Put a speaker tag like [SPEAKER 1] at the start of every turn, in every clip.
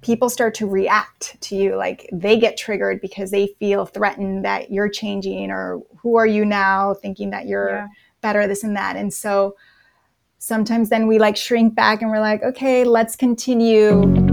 [SPEAKER 1] people start to react to you like they get triggered because they feel threatened that you're changing or who are you now thinking that you're yeah. better this and that and so sometimes then we like shrink back and we're like okay let's continue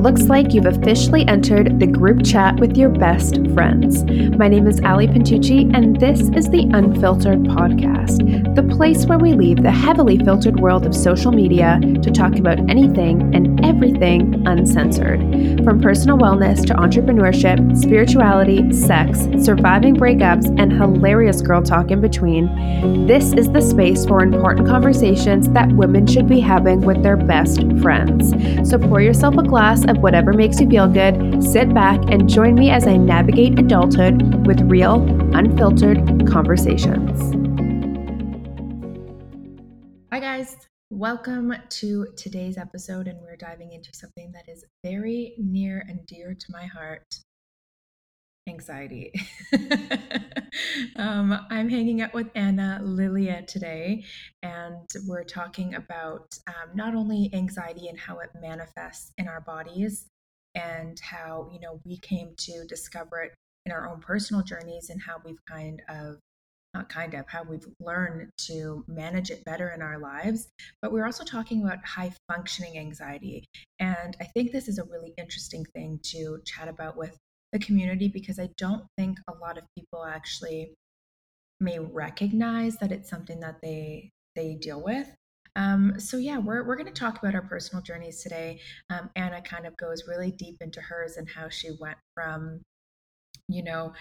[SPEAKER 2] looks like you've officially entered the group chat with your best friends. My name is Ali Pintucci, and this is the Unfiltered Podcast, the place where we leave the heavily filtered world of social media to talk about anything and everything uncensored. From personal wellness to entrepreneurship, spirituality, sex, surviving breakups, and hilarious girl talk in between, this is the space for important conversations that women should be having with their best friends. So pour yourself a glass of whatever makes you feel good, sit back and join me as I navigate adulthood with real, unfiltered conversations. Hi, guys. Welcome to today's episode, and we're diving into something that is very near and dear to my heart anxiety. um, I'm hanging out with Anna Lilia today, and we're talking about um, not only anxiety and how it manifests in our bodies, and how you know we came to discover it in our own personal journeys, and how we've kind of not kind of how we've learned to manage it better in our lives but we're also talking about high functioning anxiety and i think this is a really interesting thing to chat about with the community because I don't think a lot of people actually may recognize that it's something that they they deal with. Um, so yeah, we're we're going to talk about our personal journeys today. Um, Anna kind of goes really deep into hers and how she went from, you know,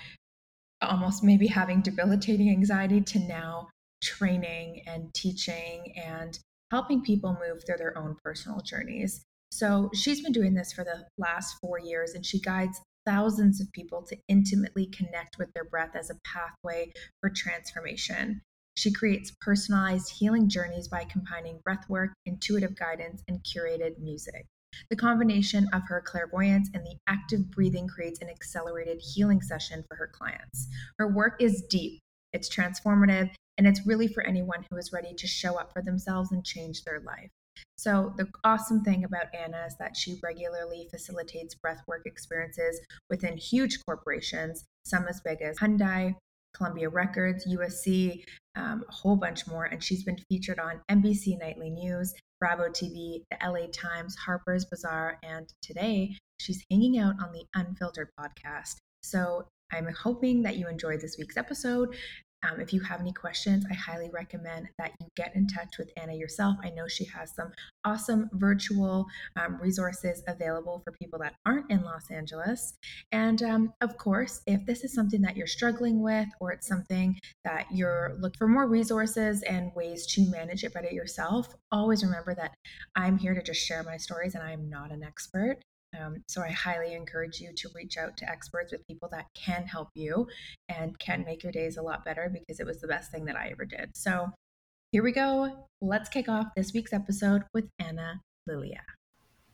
[SPEAKER 2] almost maybe having debilitating anxiety to now training and teaching and helping people move through their own personal journeys. So she's been doing this for the last four years and she guides thousands of people to intimately connect with their breath as a pathway for transformation. She creates personalized healing journeys by combining breathwork, intuitive guidance, and curated music. The combination of her clairvoyance and the active breathing creates an accelerated healing session for her clients. Her work is deep, it's transformative, and it's really for anyone who is ready to show up for themselves and change their life. So, the awesome thing about Anna is that she regularly facilitates breathwork experiences within huge corporations, some as big as Hyundai, Columbia Records, USC, um, a whole bunch more. And she's been featured on NBC Nightly News, Bravo TV, the LA Times, Harper's Bazaar, and today she's hanging out on the Unfiltered podcast. So I'm hoping that you enjoyed this week's episode. Um, if you have any questions, I highly recommend that you get in touch with Anna yourself. I know she has some awesome virtual um, resources available for people that aren't in Los Angeles. And um, of course, if this is something that you're struggling with, or it's something that you're looking for more resources and ways to manage it better yourself, always remember that I'm here to just share my stories and I'm not an expert. Um, so I highly encourage you to reach out to experts with people that can help you and can make your days a lot better because it was the best thing that I ever did. So here we go. Let's kick off this week's episode with Anna Lilia.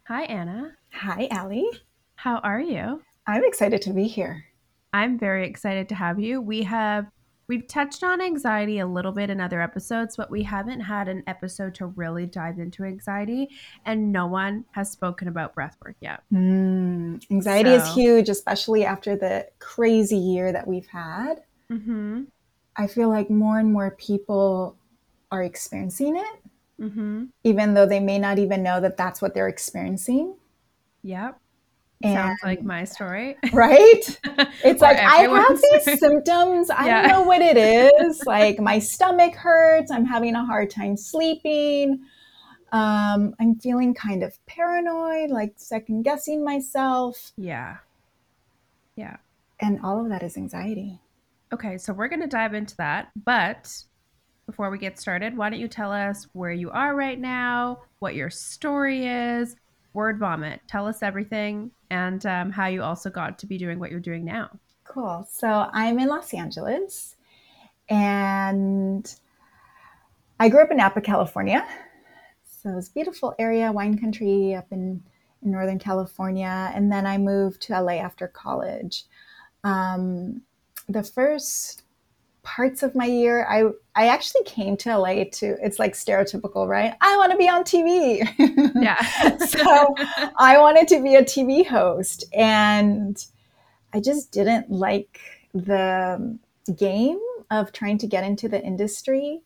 [SPEAKER 2] Hi, Anna.
[SPEAKER 1] Hi, Ali.
[SPEAKER 2] How are you?
[SPEAKER 1] I'm excited to be here.
[SPEAKER 2] I'm very excited to have you. We have We've touched on anxiety a little bit in other episodes, but we haven't had an episode to really dive into anxiety, and no one has spoken about breathwork yet.
[SPEAKER 1] Mm, anxiety so. is huge, especially after the crazy year that we've had. Mm-hmm. I feel like more and more people are experiencing it, mm-hmm. even though they may not even know that that's what they're experiencing.
[SPEAKER 2] Yep. And, Sounds like my story.
[SPEAKER 1] Right? It's like I have these symptoms. I yeah. don't know what it is. like my stomach hurts. I'm having a hard time sleeping. Um, I'm feeling kind of paranoid, like second guessing myself.
[SPEAKER 2] Yeah. Yeah.
[SPEAKER 1] And all of that is anxiety.
[SPEAKER 2] Okay, so we're going to dive into that. But before we get started, why don't you tell us where you are right now, what your story is, word vomit. Tell us everything and um, how you also got to be doing what you're doing now.
[SPEAKER 1] Cool. So I'm in Los Angeles and I grew up in Napa, California. So it's a beautiful area, wine country up in, in Northern California. And then I moved to LA after college. Um, the first parts of my year, I I actually came to LA to it's like stereotypical, right? I want to be on TV.
[SPEAKER 2] Yeah.
[SPEAKER 1] so I wanted to be a TV host and I just didn't like the game of trying to get into the industry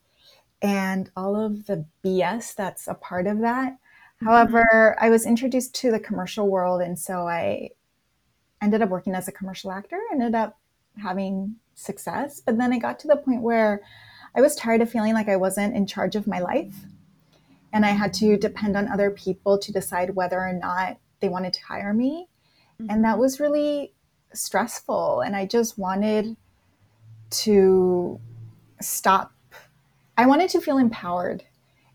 [SPEAKER 1] and all of the BS that's a part of that. Mm-hmm. However, I was introduced to the commercial world and so I ended up working as a commercial actor, ended up having success. But then I got to the point where I was tired of feeling like I wasn't in charge of my life. And I had to depend on other people to decide whether or not they wanted to hire me. Mm-hmm. And that was really stressful. And I just wanted to stop. I wanted to feel empowered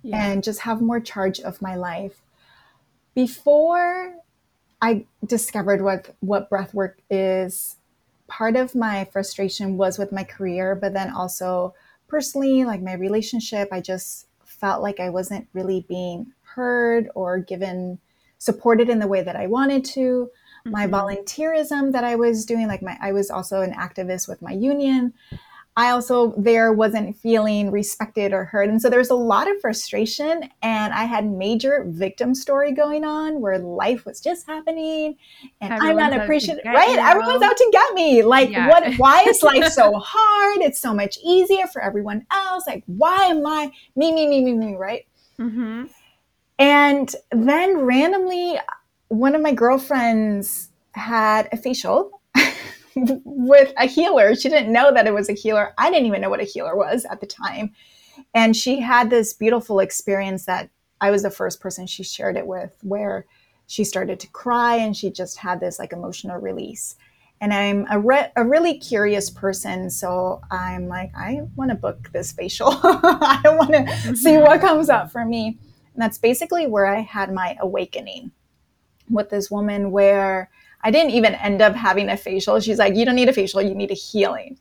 [SPEAKER 1] yeah. and just have more charge of my life. Before I discovered what, what breath work is, part of my frustration was with my career, but then also personally, like my relationship, I just felt like I wasn't really being heard or given supported in the way that I wanted to. Mm-hmm. My volunteerism that I was doing, like my I was also an activist with my union. I also there wasn't feeling respected or heard. And so there was a lot of frustration and I had major victim story going on where life was just happening and Everyone's I'm not appreciated. Right? Everyone's out to get me. Like yeah. what why is life so hard? It's so much easier for everyone else. Like why am I me, me, me, me, me, right? Mm-hmm. And then randomly one of my girlfriends had a facial with a healer. She didn't know that it was a healer. I didn't even know what a healer was at the time. And she had this beautiful experience that I was the first person she shared it with, where she started to cry and she just had this like emotional release. And I'm a, re- a really curious person. So I'm like, I want to book this facial. I want to see what comes up for me. And that's basically where I had my awakening with this woman where I didn't even end up having a facial. She's like, you don't need a facial, you need a healing.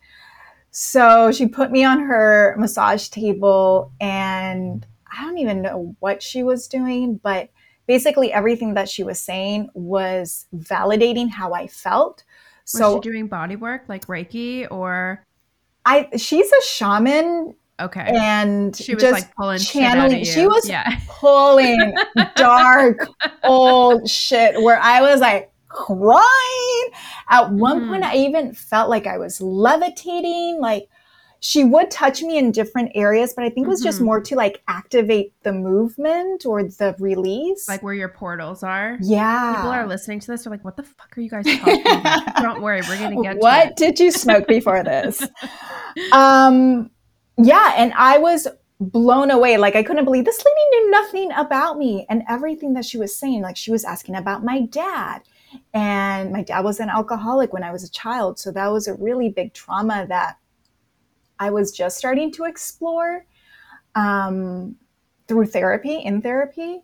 [SPEAKER 1] So she put me on her massage table, and I don't even know what she was doing, but basically everything that she was saying was validating how I felt.
[SPEAKER 2] Was so she doing body work like Reiki or
[SPEAKER 1] I she's a shaman
[SPEAKER 2] Okay.
[SPEAKER 1] And
[SPEAKER 2] she was like pulling channeling.
[SPEAKER 1] She was yeah. pulling dark old shit where I was like, crying. At one mm. point, I even felt like I was levitating. Like she would touch me in different areas, but I think it was mm-hmm. just more to like activate the movement or the release.
[SPEAKER 2] Like where your portals are.
[SPEAKER 1] Yeah.
[SPEAKER 2] People are listening to this. They're like, what the fuck are you guys talking about? Don't worry. We're going to get
[SPEAKER 1] What did you smoke before this? um, yeah. And I was blown away. Like I couldn't believe this lady knew nothing about me and everything that she was saying. Like she was asking about my dad and my dad was an alcoholic when I was a child. So that was a really big trauma that I was just starting to explore um, through therapy, in therapy.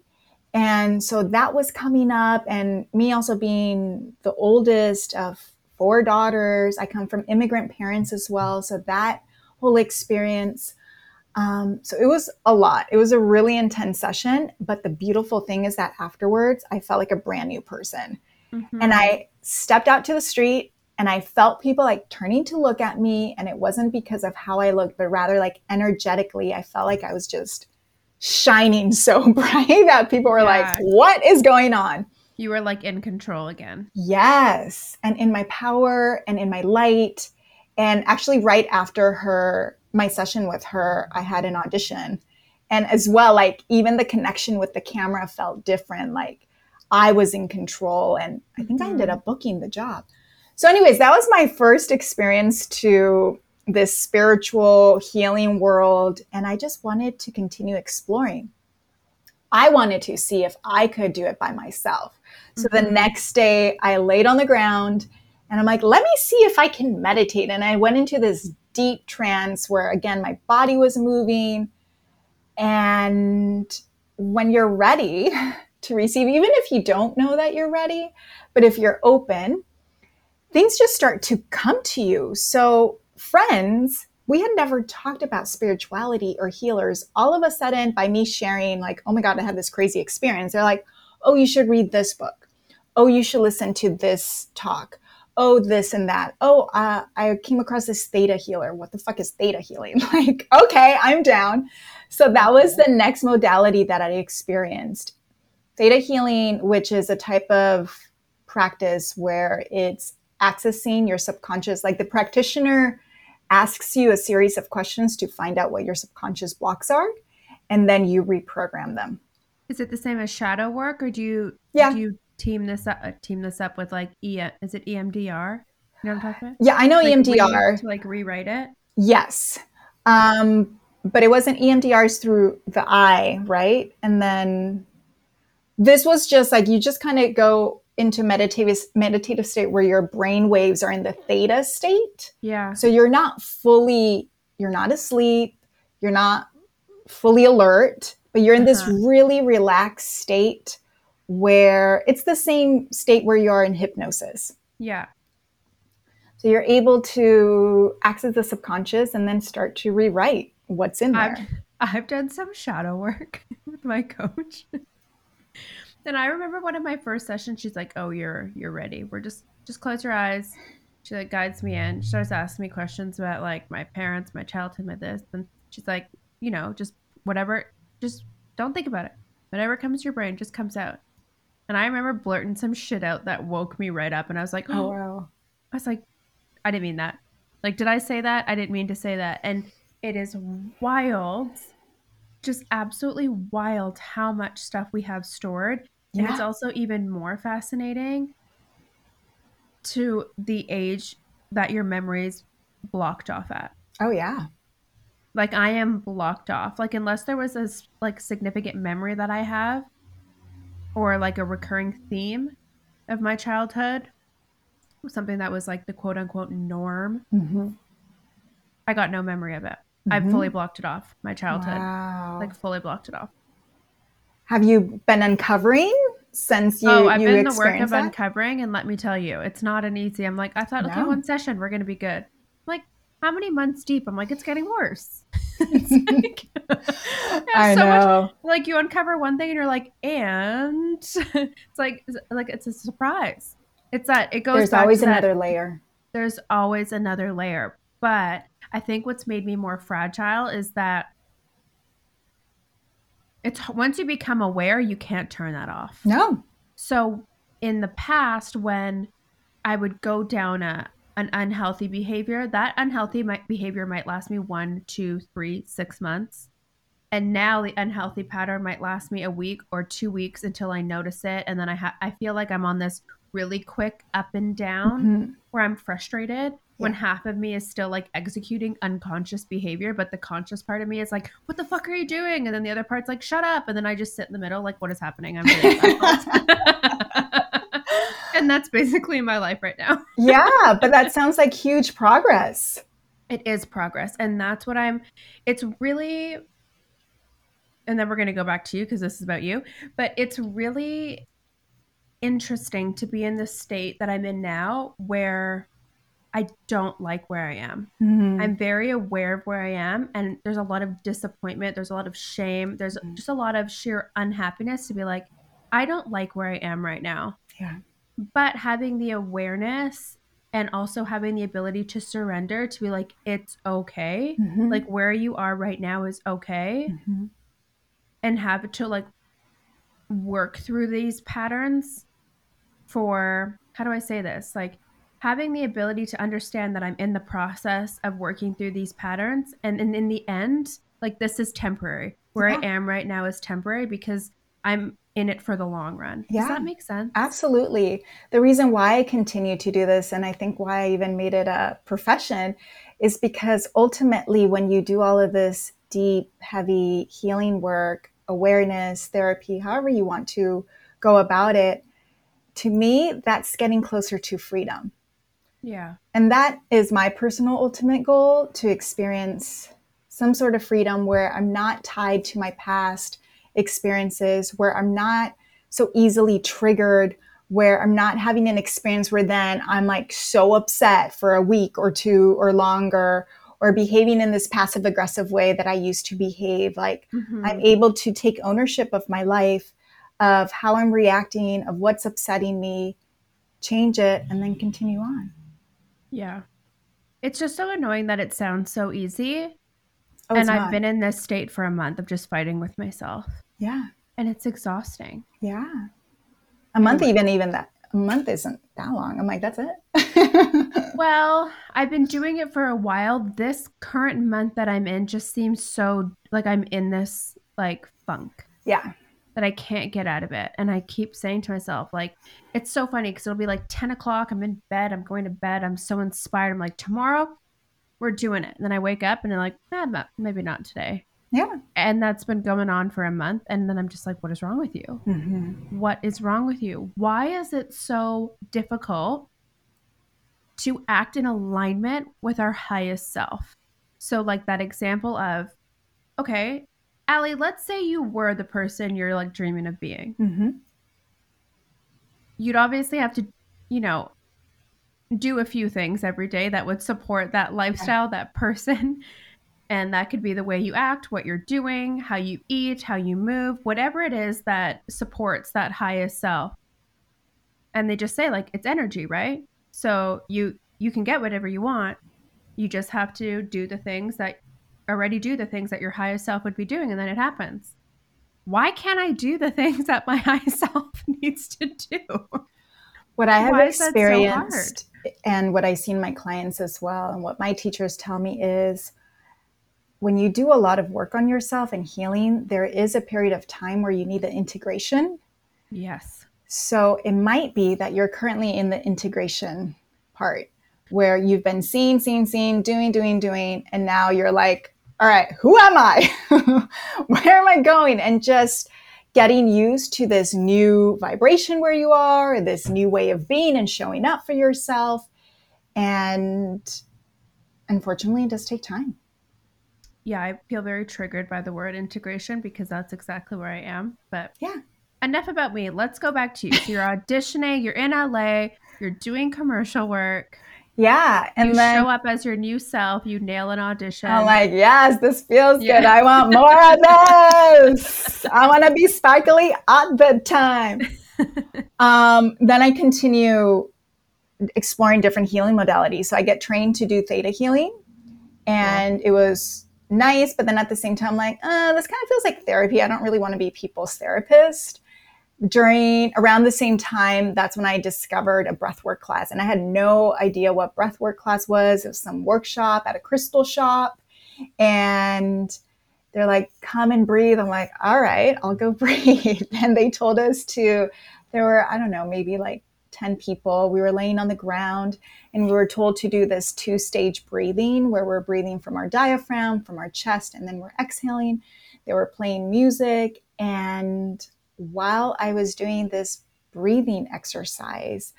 [SPEAKER 1] And so that was coming up. And me also being the oldest of four daughters, I come from immigrant parents as well. So that whole experience. Um, so it was a lot. It was a really intense session. But the beautiful thing is that afterwards, I felt like a brand new person. Mm-hmm. And I stepped out to the street and I felt people like turning to look at me. And it wasn't because of how I looked, but rather like energetically, I felt like I was just shining so bright that people were yeah. like, what is going on?
[SPEAKER 2] You were like in control again.
[SPEAKER 1] Yes. And in my power and in my light. And actually, right after her, my session with her, I had an audition. And as well, like even the connection with the camera felt different. Like I was in control and I think I ended mm-hmm. up booking the job. So, anyways, that was my first experience to this spiritual healing world. And I just wanted to continue exploring. I wanted to see if I could do it by myself. So mm-hmm. the next day, I laid on the ground and I'm like, let me see if I can meditate. And I went into this deep trance where, again, my body was moving. And when you're ready, to receive, even if you don't know that you're ready. But if you're open, things just start to come to you. So, friends, we had never talked about spirituality or healers. All of a sudden, by me sharing, like, oh my God, I had this crazy experience, they're like, oh, you should read this book. Oh, you should listen to this talk. oh, this and that. Oh, uh, I came across this theta healer. What the fuck is theta healing? Like, okay, I'm down. So that was the next modality that I experienced. Theta healing, which is a type of practice where it's accessing your subconscious, like the practitioner asks you a series of questions to find out what your subconscious blocks are, and then you reprogram them.
[SPEAKER 3] Is it the same as shadow work, or do you
[SPEAKER 1] yeah.
[SPEAKER 3] do you team this up uh, team this up with like E is it EMDR? You know what I'm talking about?
[SPEAKER 1] Yeah, I know like EMDR.
[SPEAKER 3] To like rewrite it.
[SPEAKER 1] Yes. Um, but it wasn't EMDRs through the eye, right? And then this was just like you just kind of go into meditative meditative state where your brain waves are in the theta state.
[SPEAKER 3] Yeah.
[SPEAKER 1] So you're not fully you're not asleep, you're not fully alert, but you're in uh-huh. this really relaxed state where it's the same state where you are in hypnosis.
[SPEAKER 3] Yeah.
[SPEAKER 1] So you're able to access the subconscious and then start to rewrite what's in there.
[SPEAKER 3] I've, I've done some shadow work with my coach. And I remember one of my first sessions, she's like, Oh, you're you're ready. We're just just close your eyes. She like guides me in. She starts asking me questions about like my parents, my childhood, my this. And she's like, you know, just whatever, just don't think about it. Whatever comes to your brain just comes out. And I remember blurting some shit out that woke me right up. And I was like, oh, oh, wow. I was like, I didn't mean that. Like, did I say that? I didn't mean to say that. And it is wild, just absolutely wild how much stuff we have stored. Yeah. And it's also even more fascinating to the age that your memories blocked off at.
[SPEAKER 1] Oh, yeah.
[SPEAKER 3] Like I am blocked off. Like unless there was a like significant memory that I have, or like a recurring theme of my childhood, something that was like the quote unquote norm. Mm-hmm. I got no memory of it. Mm-hmm. I've fully blocked it off. My childhood, wow. like fully blocked it off.
[SPEAKER 1] Have you been uncovering since you?
[SPEAKER 3] Oh, I've
[SPEAKER 1] you
[SPEAKER 3] been the work of that? uncovering, and let me tell you, it's not an easy. I'm like, I thought, no. okay, one session, we're gonna be good. like, how many months deep? I'm like, it's getting worse. it's like, I so know. Much, like you uncover one thing and you're like, and it's like, like it's a surprise. It's that it goes.
[SPEAKER 1] There's always another that, layer.
[SPEAKER 3] There's always another layer, but I think what's made me more fragile is that it's once you become aware, you can't turn that off.
[SPEAKER 1] No.
[SPEAKER 3] So in the past, when I would go down a an unhealthy behavior, that unhealthy might, behavior might last me one, two, three, six months. And now the unhealthy pattern might last me a week or two weeks until I notice it. And then I ha- I feel like I'm on this really quick up and down mm-hmm. where I'm frustrated yeah. when half of me is still like executing unconscious behavior, but the conscious part of me is like, what the fuck are you doing? And then the other part's like, shut up. And then I just sit in the middle, like, what is happening? I'm really and that's basically my life right now.
[SPEAKER 1] yeah, but that sounds like huge progress.
[SPEAKER 3] It is progress. And that's what I'm, it's really, and then we're going to go back to you because this is about you, but it's really interesting to be in the state that I'm in now where I don't like where I am. Mm-hmm. I'm very aware of where I am, and there's a lot of disappointment. There's a lot of shame. There's mm-hmm. just a lot of sheer unhappiness to be like, I don't like where I am right now.
[SPEAKER 1] Yeah
[SPEAKER 3] but having the awareness and also having the ability to surrender to be like it's okay mm-hmm. like where you are right now is okay mm-hmm. and have to like work through these patterns for how do i say this like having the ability to understand that i'm in the process of working through these patterns and, and in the end like this is temporary where yeah. i am right now is temporary because i'm in it for the long run. Yeah, Does that make sense?
[SPEAKER 1] Absolutely. The reason why I continue to do this, and I think why I even made it a profession, is because ultimately, when you do all of this deep, heavy healing work, awareness, therapy, however you want to go about it, to me, that's getting closer to freedom.
[SPEAKER 3] Yeah.
[SPEAKER 1] And that is my personal ultimate goal to experience some sort of freedom where I'm not tied to my past experiences where I'm not so easily triggered, where I'm not having an experience where then I'm like so upset for a week or two or longer or behaving in this passive aggressive way that I used to behave. Like mm-hmm. I'm able to take ownership of my life, of how I'm reacting, of what's upsetting me, change it, and then continue on.
[SPEAKER 3] Yeah. It's just so annoying that it sounds so easy.
[SPEAKER 1] Oh,
[SPEAKER 3] and I've
[SPEAKER 1] not.
[SPEAKER 3] been in this state for a month of just fighting with myself.
[SPEAKER 1] Yeah.
[SPEAKER 3] And it's exhausting.
[SPEAKER 1] Yeah. A month, even, even that, a month isn't that long. I'm like, that's it.
[SPEAKER 3] Well, I've been doing it for a while. This current month that I'm in just seems so like I'm in this like funk
[SPEAKER 1] yeah.
[SPEAKER 3] That I can't get out of it. And I keep saying to myself, like, it's so funny because it'll be like 10 o'clock. I'm in bed. I'm going to bed. I'm so inspired. I'm like, tomorrow we're doing it. And then I wake up and I'm like, nah, maybe not today.
[SPEAKER 1] Yeah.
[SPEAKER 3] And that's been going on for a month. And then I'm just like, what is wrong with you?
[SPEAKER 1] hmm
[SPEAKER 3] What is wrong with you? Why is it so difficult to act in alignment with our highest self? So, like that example of, okay, Allie, let's say you were the person you're like dreaming of being.
[SPEAKER 1] hmm
[SPEAKER 3] You'd obviously have to, you know, do a few things every day that would support that lifestyle, that person. And that could be the way you act, what you're doing, how you eat, how you move, whatever it is that supports that highest self. And they just say like it's energy, right? So you you can get whatever you want. You just have to do the things that already do the things that your highest self would be doing and then it happens. Why can't I do the things that my highest self needs to do?
[SPEAKER 1] What I have
[SPEAKER 3] Why that so
[SPEAKER 1] experienced and what I see in my clients as well, and what my teachers tell me is when you do a lot of work on yourself and healing, there is a period of time where you need the integration.
[SPEAKER 3] Yes.
[SPEAKER 1] So it might be that you're currently in the integration part where you've been seeing, seeing, seeing, doing, doing, doing, and now you're like, all right, who am I? Where am I going? And just getting used to this new vibration where you are, this new way of being and showing up for yourself. And unfortunately, it does take time.
[SPEAKER 3] Yeah, I feel very triggered by the word integration because that's exactly where I am. But
[SPEAKER 1] Yeah.
[SPEAKER 3] enough about me. Let's go back to you. So you're auditioning, you're in LA, you're doing commercial work.
[SPEAKER 1] Yeah. And
[SPEAKER 3] you
[SPEAKER 1] then
[SPEAKER 3] show up as your new self, you nail an audition.
[SPEAKER 1] I'm like, yes, this feels
[SPEAKER 3] Yeah.
[SPEAKER 1] good. I want more of this. I want to be sparkly at the time. um, then I continue exploring different healing modalities. So I get trained to do theta healing, and it was nice. But then at the same time, like, uh, this kind of feels like therapy. I don't really want to be people's therapist. During around the same time, that's when I discovered a breathwork class, and I had no idea what breathwork class was. It was some workshop at a crystal shop, and they're like, "Come and breathe." I'm like, "All right, I'll go breathe." And they told us to. There were I don't know, maybe like 10 people. We were laying on the ground and we were told to do this two stage breathing where we're breathing from our diaphragm, from our chest, and then we're exhaling. They were playing music. And while I was doing this breathing exercise,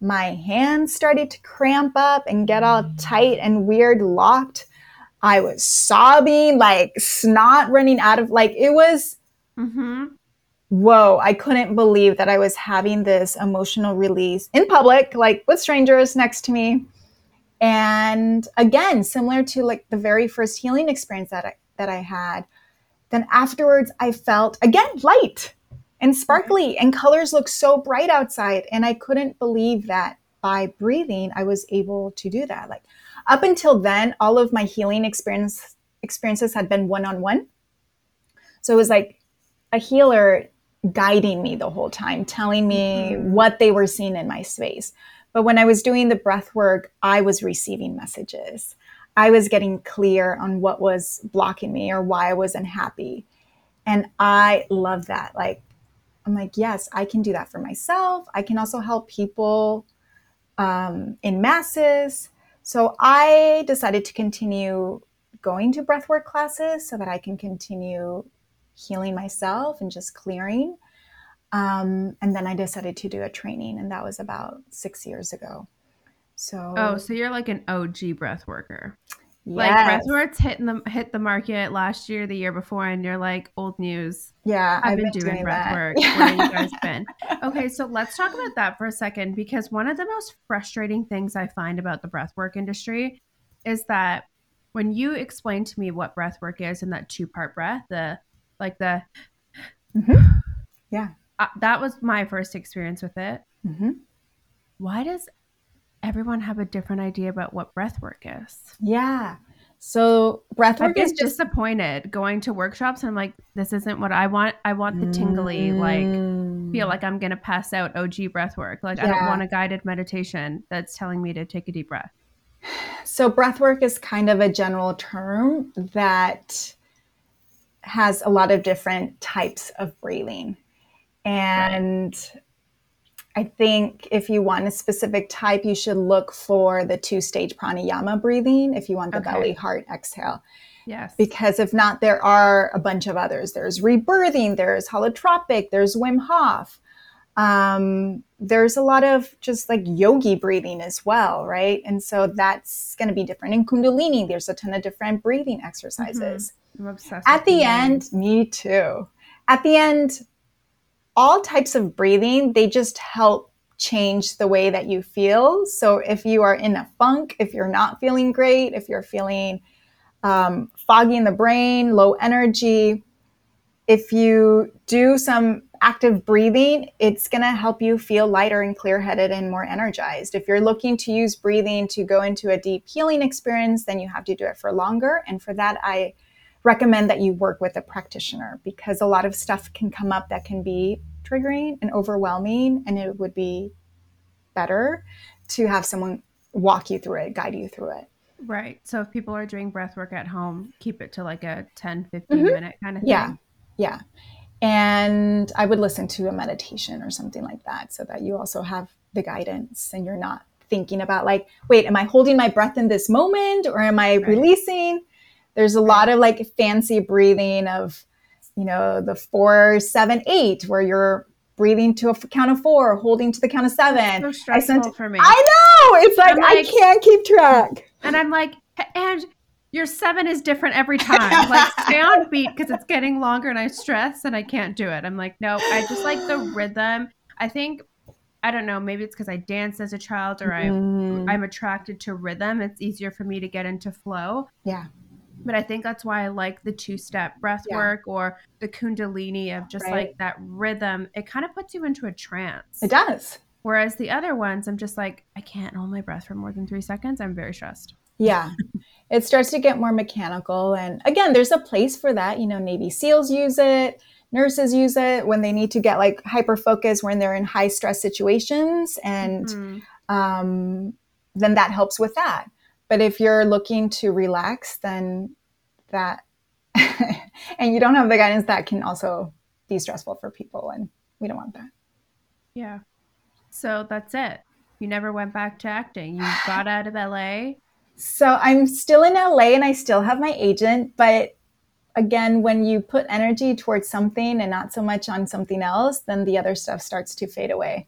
[SPEAKER 1] my hands started to cramp up and get all tight and weird, locked. I was sobbing, like snot running out of, like, it was
[SPEAKER 3] mm-hmm.
[SPEAKER 1] whoa, I couldn't believe that I was having this emotional release in public, like with strangers next to me. And again, similar to like the very first healing experience that I, that I had, then afterwards I felt again light and sparkly and colors look so bright outside and I couldn't believe that by breathing I was able to do that. Like up until then all of my healing experience experiences had been one-on-one. So it was like a healer guiding me the whole time, telling me
[SPEAKER 3] Mhm.
[SPEAKER 1] what they were seeing in my space. But when I was doing the breath work, I was receiving messages. I was getting clear on what was blocking me or why I was unhappy. And I love that. Like, I'm like, yes, I can do that for myself. I can also help people um, in masses. So I decided to continue going to breathwork classes so that I can continue healing myself and just clearing. Um, and then I decided to do a training, and that was about six years ago. So,
[SPEAKER 3] Oh, so you're like an OG breath worker.
[SPEAKER 1] yes.
[SPEAKER 3] Like breathworks hitting the hit the market last year, the year before, and you're like old news.
[SPEAKER 1] Yeah,
[SPEAKER 3] I've, been, doing, breath
[SPEAKER 1] that.
[SPEAKER 3] work. Where you guys been? Okay, so let's talk about that for a second because one of the most frustrating things I find about the breathwork industry is that when you explain to me what breathwork is and that two part breath, the like the
[SPEAKER 1] Mhm. Yeah.
[SPEAKER 3] uh, that was my first experience with it.
[SPEAKER 1] Mhm.
[SPEAKER 3] why does everyone have a different idea about what breath work is?
[SPEAKER 1] Yeah. So breath work is
[SPEAKER 3] just disappointed going to workshops and I'm like, this isn't what I want. I want the tingly, mm. like feel like I'm gonna pass out OG breath work. Like yeah. I don't want a guided meditation that's telling me to take a deep breath.
[SPEAKER 1] So breath work is kind of a general term that has a lot of different types of breathing. And right. I think if you want a specific type, you should look for the two stage pranayama breathing if you want the okay. belly heart exhale.
[SPEAKER 3] Yes.
[SPEAKER 1] Because if not, there are a bunch of others. There's rebirthing, there's holotropic, there's Wim Hof. Um, there's a lot of just like yogi breathing as well, right? And so that's going to be different. In Kundalini, there's a ton of different breathing exercises. Mm-hmm. At the end, me too. At the end, all types of breathing, they just help change the way that you feel. So if you are in a funk, if you're not feeling great, if you're feeling um, foggy in the brain, low energy, if you do some active breathing, it's going to help you feel lighter and clear headed and more energized. If you're looking to use breathing to go into a deep healing experience, then you have to do it for longer. And for that, I recommend that you work with a practitioner because a lot of stuff can come up that can be triggering and overwhelming, and it would be better to have someone walk you through it, guide you through it.
[SPEAKER 3] Right. So if people are doing breath work at home, keep it to like a 10, 15 mm-hmm. minute kind of thing.
[SPEAKER 1] Yeah. Yeah. And I would listen to a meditation or something like that so that you also have the guidance and you're not thinking about like, wait, am I holding my breath in this moment or am I right. releasing? There's a lot of like fancy breathing of, you know, the four, seven, eight, where you're breathing to a count of four, holding to the count of seven.
[SPEAKER 3] so stressful I sent, for me.
[SPEAKER 1] I know. It's like, like, I can't keep track.
[SPEAKER 3] And I'm like, and your seven is different every time. like stay on beat because it's getting longer and I stress and I can't do it. I'm like, no, I just like the rhythm. I think I don't know, maybe it's because I danced as a child or mm. I I'm attracted to rhythm. It's easier for me to get into flow.
[SPEAKER 1] Yeah.
[SPEAKER 3] But I think that's why I like the two step breath yeah. work or the Kundalini of just right. like that rhythm. It kind of puts you into a trance.
[SPEAKER 1] It does.
[SPEAKER 3] Whereas the other ones, I'm just like, I can't hold my breath for more than three seconds. I'm very stressed.
[SPEAKER 1] Yeah. it starts to get more mechanical. And again, there's a place for that. You know, Navy SEALs use it, nurses use it when they need to get like hyper focused when they're in high stress situations. And mm-hmm. um, then that helps with that. But if you're looking to relax, then that, and you don't have the guidance, that can also be stressful for people. And we don't want that.
[SPEAKER 3] Yeah. So that's it. You never went back to acting. You got out of LA.
[SPEAKER 1] So I'm still in LA and I still have my agent. But again, when you put energy towards something and not so much on something else, then the other stuff starts to fade away.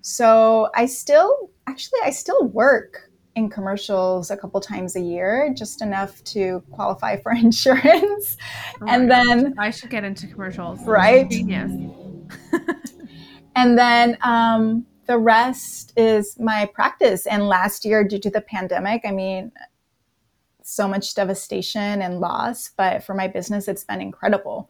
[SPEAKER 1] So I still, actually, I still work in commercials a couple times a year, just enough to qualify for insurance. Oh and then
[SPEAKER 3] I should get into commercials.
[SPEAKER 1] Right? Yes. and then um, the rest is my practice. And last year, due to the pandemic, I mean, so much devastation and loss. But for my business, it's been incredible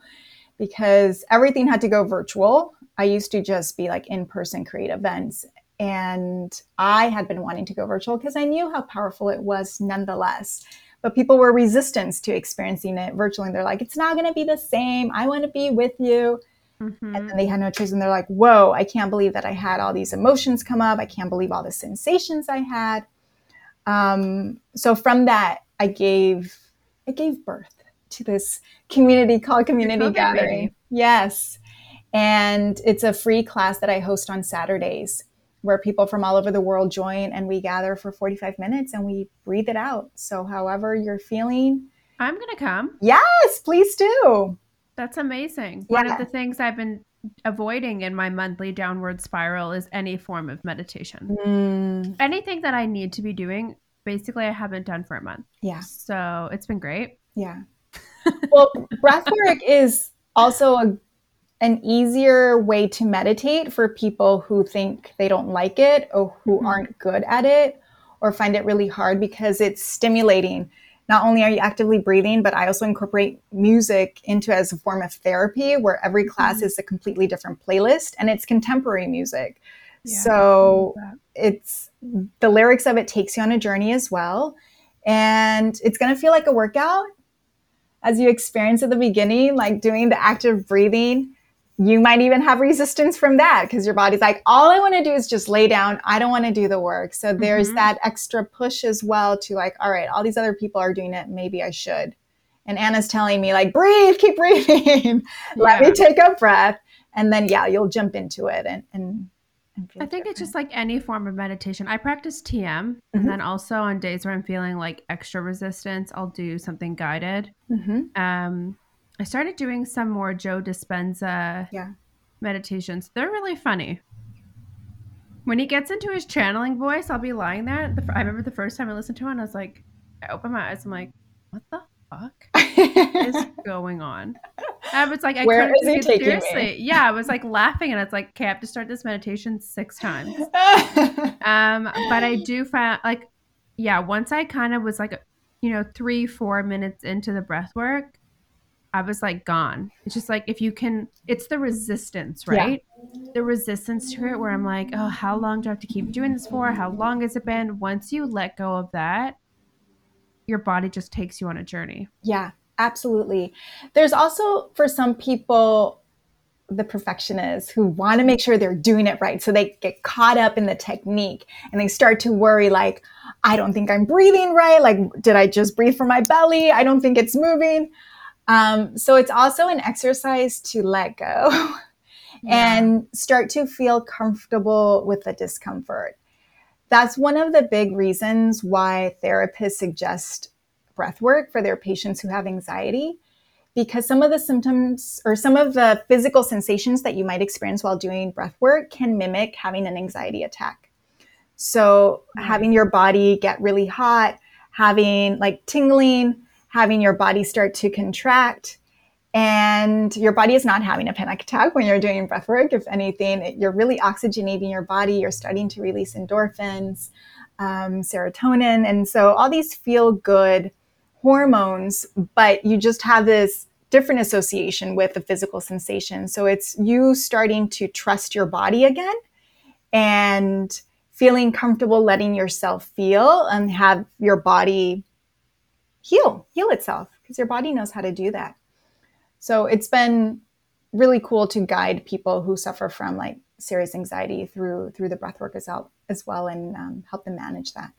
[SPEAKER 1] because everything had to go virtual. I used to just be like in person create events and I had been wanting to go virtual because I knew how powerful it was nonetheless. But people were resistant to experiencing it virtually. And they're like, it's not going to be the same. I want to be with you. Mm-hmm. And then they had no choice. And they're like, whoa, I can't believe that I had all these emotions come up. I can't believe all the sensations I had. Um, so from that, I gave, I gave birth to this community called Community Gathering. Yes. And it's a free class that I host on Saturdays where people from all over the world join and we gather for 45 minutes and we breathe it out. So, however you're feeling,
[SPEAKER 3] I'm going to come.
[SPEAKER 1] Yes, please do.
[SPEAKER 3] That's amazing. Yeah. One of the things I've been avoiding in my monthly downward spiral is any form of meditation. Mm. Anything that I need to be doing, basically, I haven't done for a month.
[SPEAKER 1] Yeah.
[SPEAKER 3] So, it's been great.
[SPEAKER 1] Yeah. well, breathwork is also a an easier way to meditate for people who think they don't like it or who mm-hmm. aren't good at it or find it really hard because it's stimulating. Not only are you actively breathing, but I also incorporate music into as a form of therapy where every class mm-hmm. is a completely different playlist and it's contemporary music. Yeah, so it's the lyrics of it takes you on a journey as well. And it's going to feel like a workout as you experience at the beginning, like doing the active breathing. You might even have resistance from that because your body's like, all I want to do is just lay down. I don't want to do the work. So there's mm-hmm. that extra push as well to like, all right, all these other people are doing it. Maybe I should. And Anna's telling me, like, breathe, keep breathing. Let me take a breath. And then, yeah, you'll jump into it and, and
[SPEAKER 3] I think different. it's just like any form of meditation. I practice TM, mm-hmm. and then also on days where I'm feeling like extra resistance, I'll do something guided. Mm-hmm. Um, I started doing some more Joe Dispenza
[SPEAKER 1] yeah.
[SPEAKER 3] meditations. They're really funny. When he gets into his channeling voice, I'll be lying there. The, I remember the first time I listened to him, I was like, I opened my eyes. I'm like, what the fuck is going on? I was like, I Where couldn't take it seriously. Me? Yeah, I was like laughing, and it's like, okay, I have to start this meditation six times. um, but I do find like, yeah, once I kind of was like, you know, three, four minutes into the breath work, I was like gone. It's just like if you can, it's the resistance, right? Yeah. The resistance to it, where I'm like, oh, how long do I have to keep doing this for? How long has it been? Once you let go of that, your body just takes you on a journey.
[SPEAKER 1] Yeah. Absolutely. There's also, for some people, the perfectionists who want to make sure they're doing it right. So they get caught up in the technique and they start to worry, like, I don't think I'm breathing right. Like, did I just breathe from my belly? I don't think it's moving. Um, so it's also an exercise to let go yeah. and start to feel comfortable with the discomfort. That's one of the big reasons why therapists suggest breath work for their patients who have anxiety because some of the symptoms or some of the physical sensations that you might experience while doing breath work can mimic having an anxiety attack. So, mm-hmm. having your body get really hot, having like tingling, having your body start to contract, and your body is not having a panic attack when you're doing breath work. If anything, you're really oxygenating your body, you're starting to release endorphins, um, serotonin. And so, all these feel good hormones, but you just have this different association with the physical sensation. So it's you starting to trust your body again and feeling comfortable letting yourself feel and have your body heal, heal itself because your body knows how to do that. So it's been really cool to guide people who suffer from like serious anxiety through through the breathwork as well as well and um, help them manage that.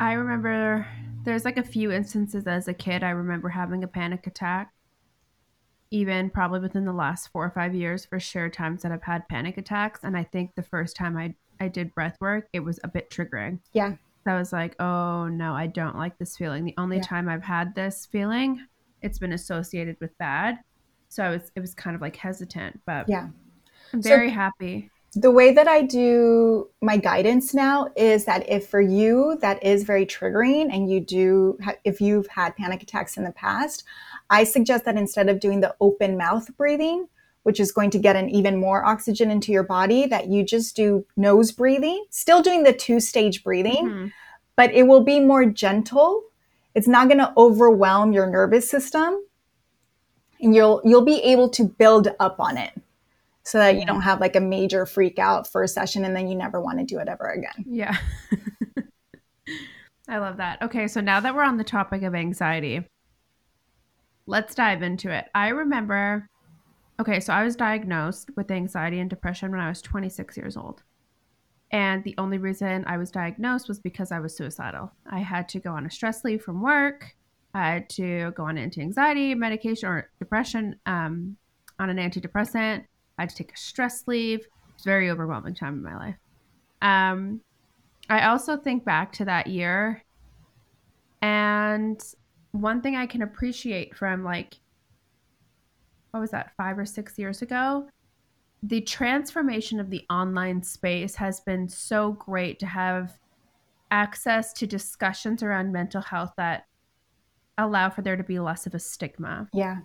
[SPEAKER 3] I remember there's like a few instances as a kid I remember having a panic attack. Even probably within the last four or five years, for sure, times that I've had panic attacks. And I think the first time I I did breath work, it was a bit triggering.
[SPEAKER 1] Yeah.
[SPEAKER 3] I was like, oh no, I don't like this feeling. The only yeah. time I've had this feeling, it's been associated with bad. So I was it was kind of like hesitant, but
[SPEAKER 1] yeah.
[SPEAKER 3] I'm very so, happy
[SPEAKER 1] the way that I do my guidance now is that if for you that is very triggering and you do, if you've had panic attacks in the past, I suggest that instead of doing the open mouth breathing, which is going to get an even more oxygen into your body, that you just do nose breathing, still doing the two stage breathing, mm-hmm. but it will be more gentle. It's not going to overwhelm your nervous system and you'll you'll be able to build up on it so that you don't have like a major freak out for a session and then you never want to do it ever again.
[SPEAKER 3] Yeah. I love that. Okay, so now that we're on the topic of anxiety, let's dive into it. I remember, okay, so I was diagnosed with anxiety and depression when I was 26 years old. And the only reason I was diagnosed was because I was suicidal. I had to go on a stress leave from work. I had to go on anti anxiety medication or depression um, on an antidepressant. I had to take a stress leave. It was a very overwhelming time in my life. Um, I also think back to that year, and one thing I can appreciate from like, what was that, five or six years ago? The transformation of the online space has been so great to have access to discussions around mental health that allow for there to be less of a stigma.
[SPEAKER 1] Yeah.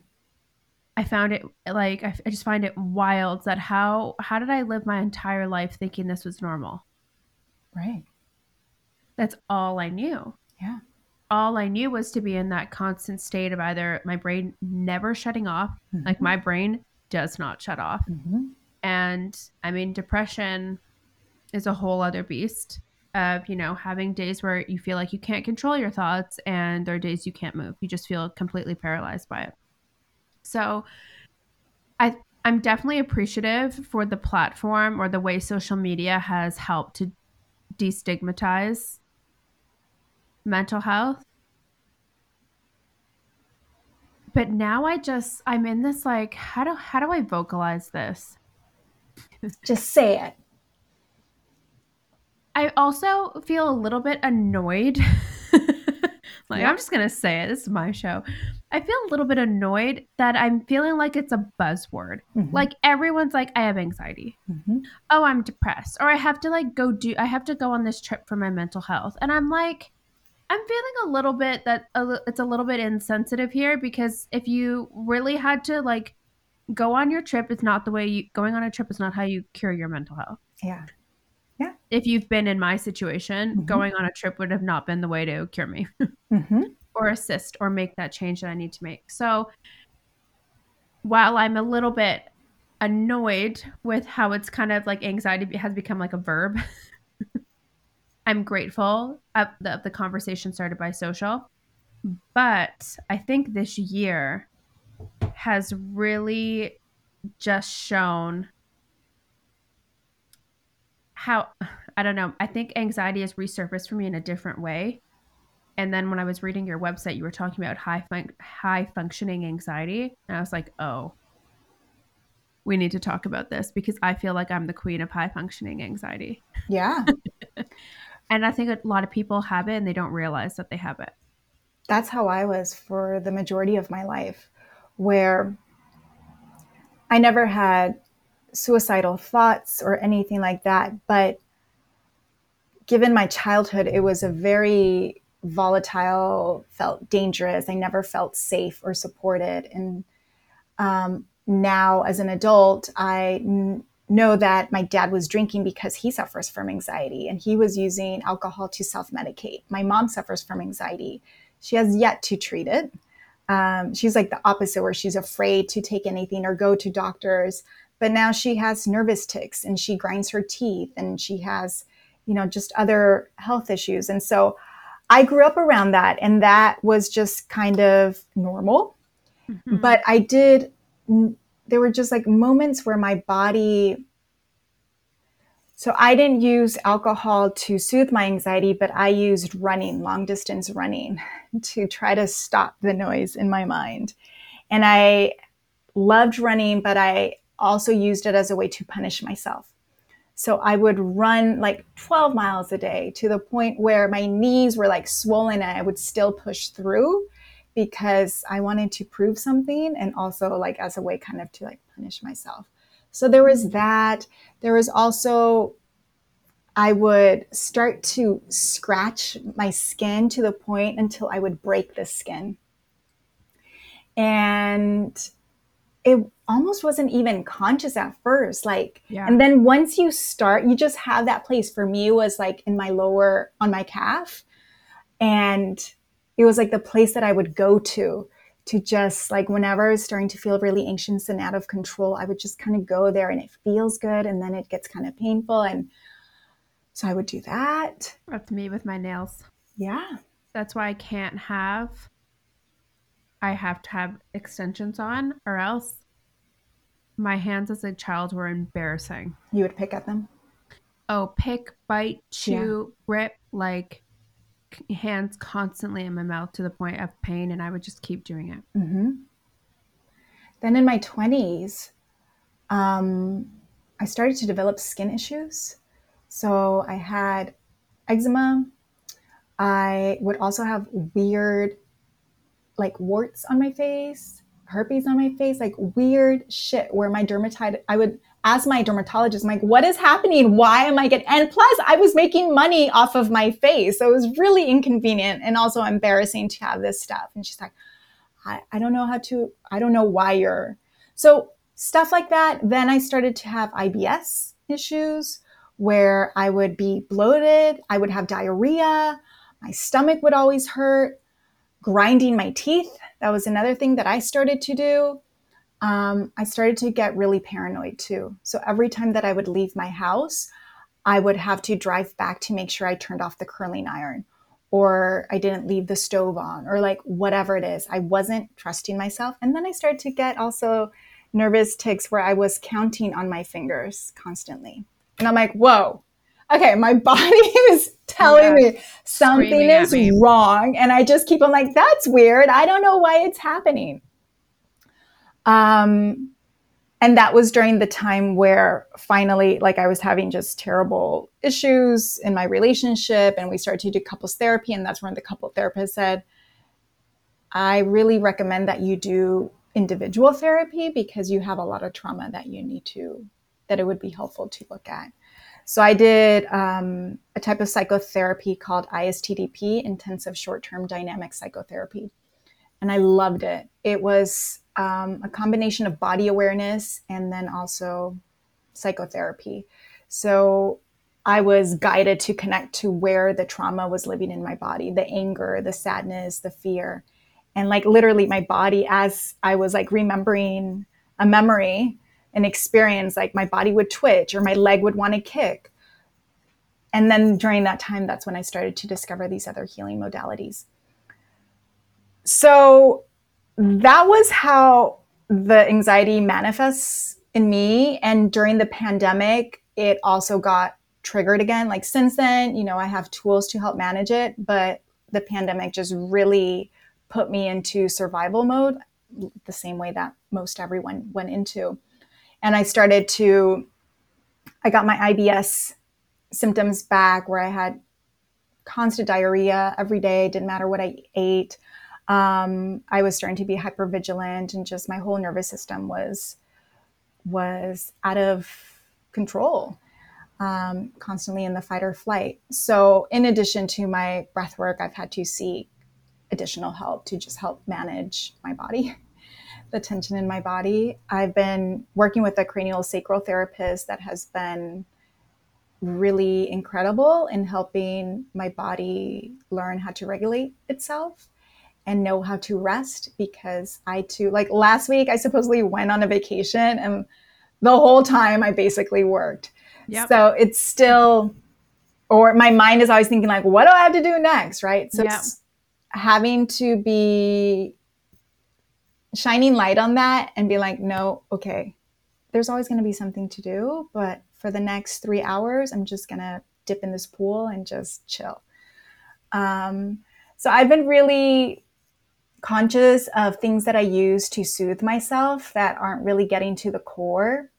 [SPEAKER 3] I found it like I, I just find it wild that how how did I live my entire life thinking this was normal?
[SPEAKER 1] Right.
[SPEAKER 3] That's all I knew.
[SPEAKER 1] Yeah.
[SPEAKER 3] All I knew was to be in that constant state of either my brain never shutting off, mm-hmm. like my brain does not shut off. Mm-hmm. And I mean, depression, is a whole other beast of, you know, having days where you feel like you can't control your thoughts and there are days you can't move. You just feel completely paralyzed by it. So I I'm definitely appreciative for the platform or the way social media has helped to destigmatize mental health. But now I just I'm in this like how do how do I vocalize this?
[SPEAKER 1] just say it.
[SPEAKER 3] I also feel a little bit annoyed. like yeah. I'm just gonna say it. This is my show. I feel a little bit annoyed that I'm feeling like it's a buzzword. Mm-hmm. Like everyone's like, I have anxiety. Mm-hmm. Oh, I'm depressed. Or I have to like go do, I have to go on this trip for my mental health. And I'm like, I'm feeling a little bit that it's a little bit insensitive here because if you really had to like go on your trip, it's not the way you, going on a trip is not how you cure your mental health.
[SPEAKER 1] Yeah.
[SPEAKER 3] Yeah. If you've been in my situation, mm-hmm. going on a trip would have not been the way to cure me. mm-hmm or assist or make that change that I need to make. So while I'm a little bit annoyed with how it's kind of like anxiety has become like a verb, I'm grateful of the, of the conversation started by social. But I think this year has really just shown how I don't know. I think anxiety has resurfaced for me in a different way and then when I was reading your website, you were talking about high fun- high functioning anxiety, and I was like, oh, we need to talk about this because I feel like I'm the queen of high functioning anxiety.
[SPEAKER 1] Yeah.
[SPEAKER 3] and I think a lot of people have it and they don't realize that they have it.
[SPEAKER 1] That's how I was for the majority of my life, where I never had suicidal thoughts or anything like that. But given my childhood, it was a very volatile, felt dangerous. I never felt safe or supported. And um, now, as an adult, I n- know that my dad was drinking because he suffers from anxiety and he was using alcohol to self medicate. My mom suffers from anxiety. She has yet to treat it. Um, she's like the opposite, where she's afraid to take anything or go to doctors. But now she has nervous tics and she grinds her teeth and she has, you know, just other health issues. And so I grew up around that, and that was just kind of normal. Mm-hmm. But I did, there were just like moments where my body, so I didn't use alcohol to soothe my anxiety, but I used running, long distance running, to try to stop the noise in my mind. And I loved running, but I also used it as a way to punish myself. So I would run like 12 miles a day to the point where my knees were like swollen and I would still push through because I wanted to prove something and also like as a way kind of to like punish myself. So there was mm. that. There was also I would start to scratch my skin to the point until I would break the skin. And it almost wasn't even conscious at first like yeah. and then once you start you just have that place for me was like in my lower on my calf and it was like the place that i would go to to just like whenever i was starting to feel really anxious and out of control i would just kind of go there and it feels good and then it gets kind of painful and so i would do that
[SPEAKER 3] that's me with my nails
[SPEAKER 1] yeah
[SPEAKER 3] that's why i can't have I have to have extensions on, or else my hands as a child were embarrassing.
[SPEAKER 1] You would pick at them?
[SPEAKER 3] Oh, pick, bite, chew, yeah. rip, like hands constantly in my mouth to the point of pain, and I would just keep doing it.
[SPEAKER 1] Mm-hmm. Then in my 20s, um, I started to develop skin issues. So I had eczema. I would also have weird like warts on my face, herpes on my face, like weird shit where my dermatologist, I would ask my dermatologist, I'm like, what is happening? Why am I getting, and plus I was making money off of my face. So it was really inconvenient and also embarrassing to have this stuff. And she's like, I, I don't know how to, I don't know why you're, so stuff like that. Then I started to have IBS issues where I would be bloated. I would have diarrhea. My stomach would always hurt grinding my teeth. That was another thing that I started to do. Um, I started to get really paranoid too. So every time that I would leave my house, I would have to drive back to make sure I turned off the curling iron or I didn't leave the stove on or like whatever it is. I wasn't trusting myself. And then I started to get also nervous tics where I was counting on my fingers constantly. And I'm like, whoa, okay, my body is telling yeah. me something is me. wrong. And I just keep on like, that's weird. I don't know why it's happening. Um, and that was during the time where finally like i was having just terrible issues in my relationship and we started to do couples therapy and that's when the couple therapist said i really recommend that you do individual therapy because you have a lot of trauma that you need to that it would be helpful to look at. So i did um, a type of psychotherapy called istdp intensive short-term dynamic psychotherapy and i loved it. It was um, a combination of body awareness and then also psychotherapy. So I was guided to connect to where the trauma was living in my body the anger, the sadness, the fear. And like literally, my body, as I was like remembering a memory, an experience, like my body would twitch or my leg would want to kick. And then during that time, that's when I started to discover these other healing modalities. So that was how the anxiety manifests in me. And during the pandemic, it also got triggered again. Like since then, you know, I have tools to help manage it, but the pandemic just really put me into survival mode the same way that most everyone went into. And I started to, I got my IBS symptoms back where I had constant diarrhea every day, didn't matter what I ate um, I was starting to be hyper vigilant, and just my whole nervous system was was out of control, um, constantly in the fight or flight. So, in addition to my breath work, I've had to seek additional help to just help manage my body, the tension in my body. I've been working with a cranial sacral therapist that has been really incredible in helping my body learn how to regulate itself and know how to rest because I too, like last week, I supposedly went on a vacation and the whole time I basically worked. Yep. So it's still, or my mind is always thinking, like, what do I have to do next? Right. So yep. having to be shining light on that and be like, no, okay, there's always going to be something to do. But for the next three hours, I'm just going to dip in this pool and just chill. Um, so I've been really conscious of things that I use to soothe myself that aren't really getting to the core,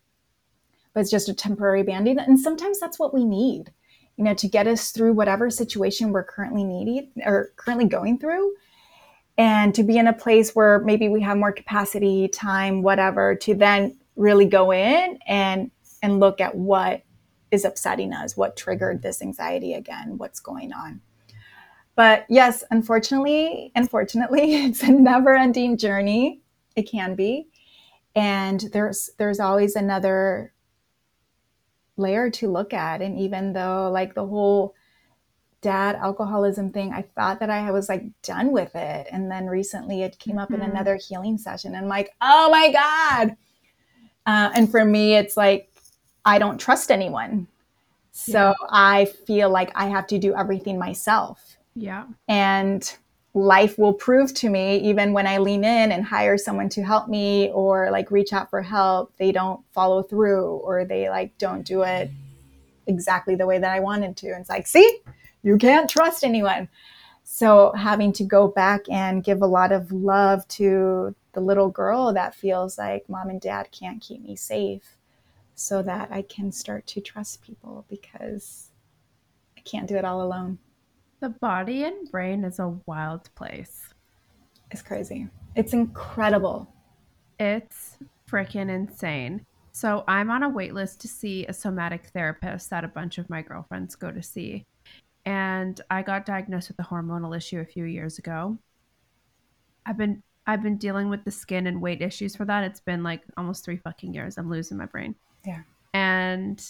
[SPEAKER 1] but it's just a temporary band-aid. And sometimes that's what we need, you know, to get us through whatever situation we're currently needing or currently going through. And to be in a place where maybe we have more capacity, time, whatever, to then really go in and and look at what is upsetting us, what triggered this anxiety again, what's going on. But yes, unfortunately, unfortunately, it's a never-ending journey. It can be. And there's there's always another layer to look at. And even though like the whole dad alcoholism thing, I thought that I was like done with it. And then recently it came up mm-hmm. in another healing session. And I'm like, oh my God. Uh, and for me, it's like, I don't trust anyone. So yeah. I feel like I have to do everything myself.
[SPEAKER 3] Yeah.
[SPEAKER 1] And life will prove to me, even when I lean in and hire someone to help me or like reach out for help, they don't follow through or they like don't do it exactly the way that I wanted to. And it's like, see, you can't trust anyone. So having to go back and give a lot of love to the little girl that feels like mom and dad can't keep me safe so that I can start to trust people because I can't do it all alone.
[SPEAKER 3] The body and brain is a wild place.
[SPEAKER 1] It's crazy. It's incredible.
[SPEAKER 3] It's freaking insane. So I'm on a wait list to see a somatic therapist that a bunch of my girlfriends go to see. And I got diagnosed with a hormonal issue a few years ago. I've been I've been dealing with the skin and weight issues for that. It's been like almost 3 fucking years. I'm losing my brain.
[SPEAKER 1] Yeah.
[SPEAKER 3] And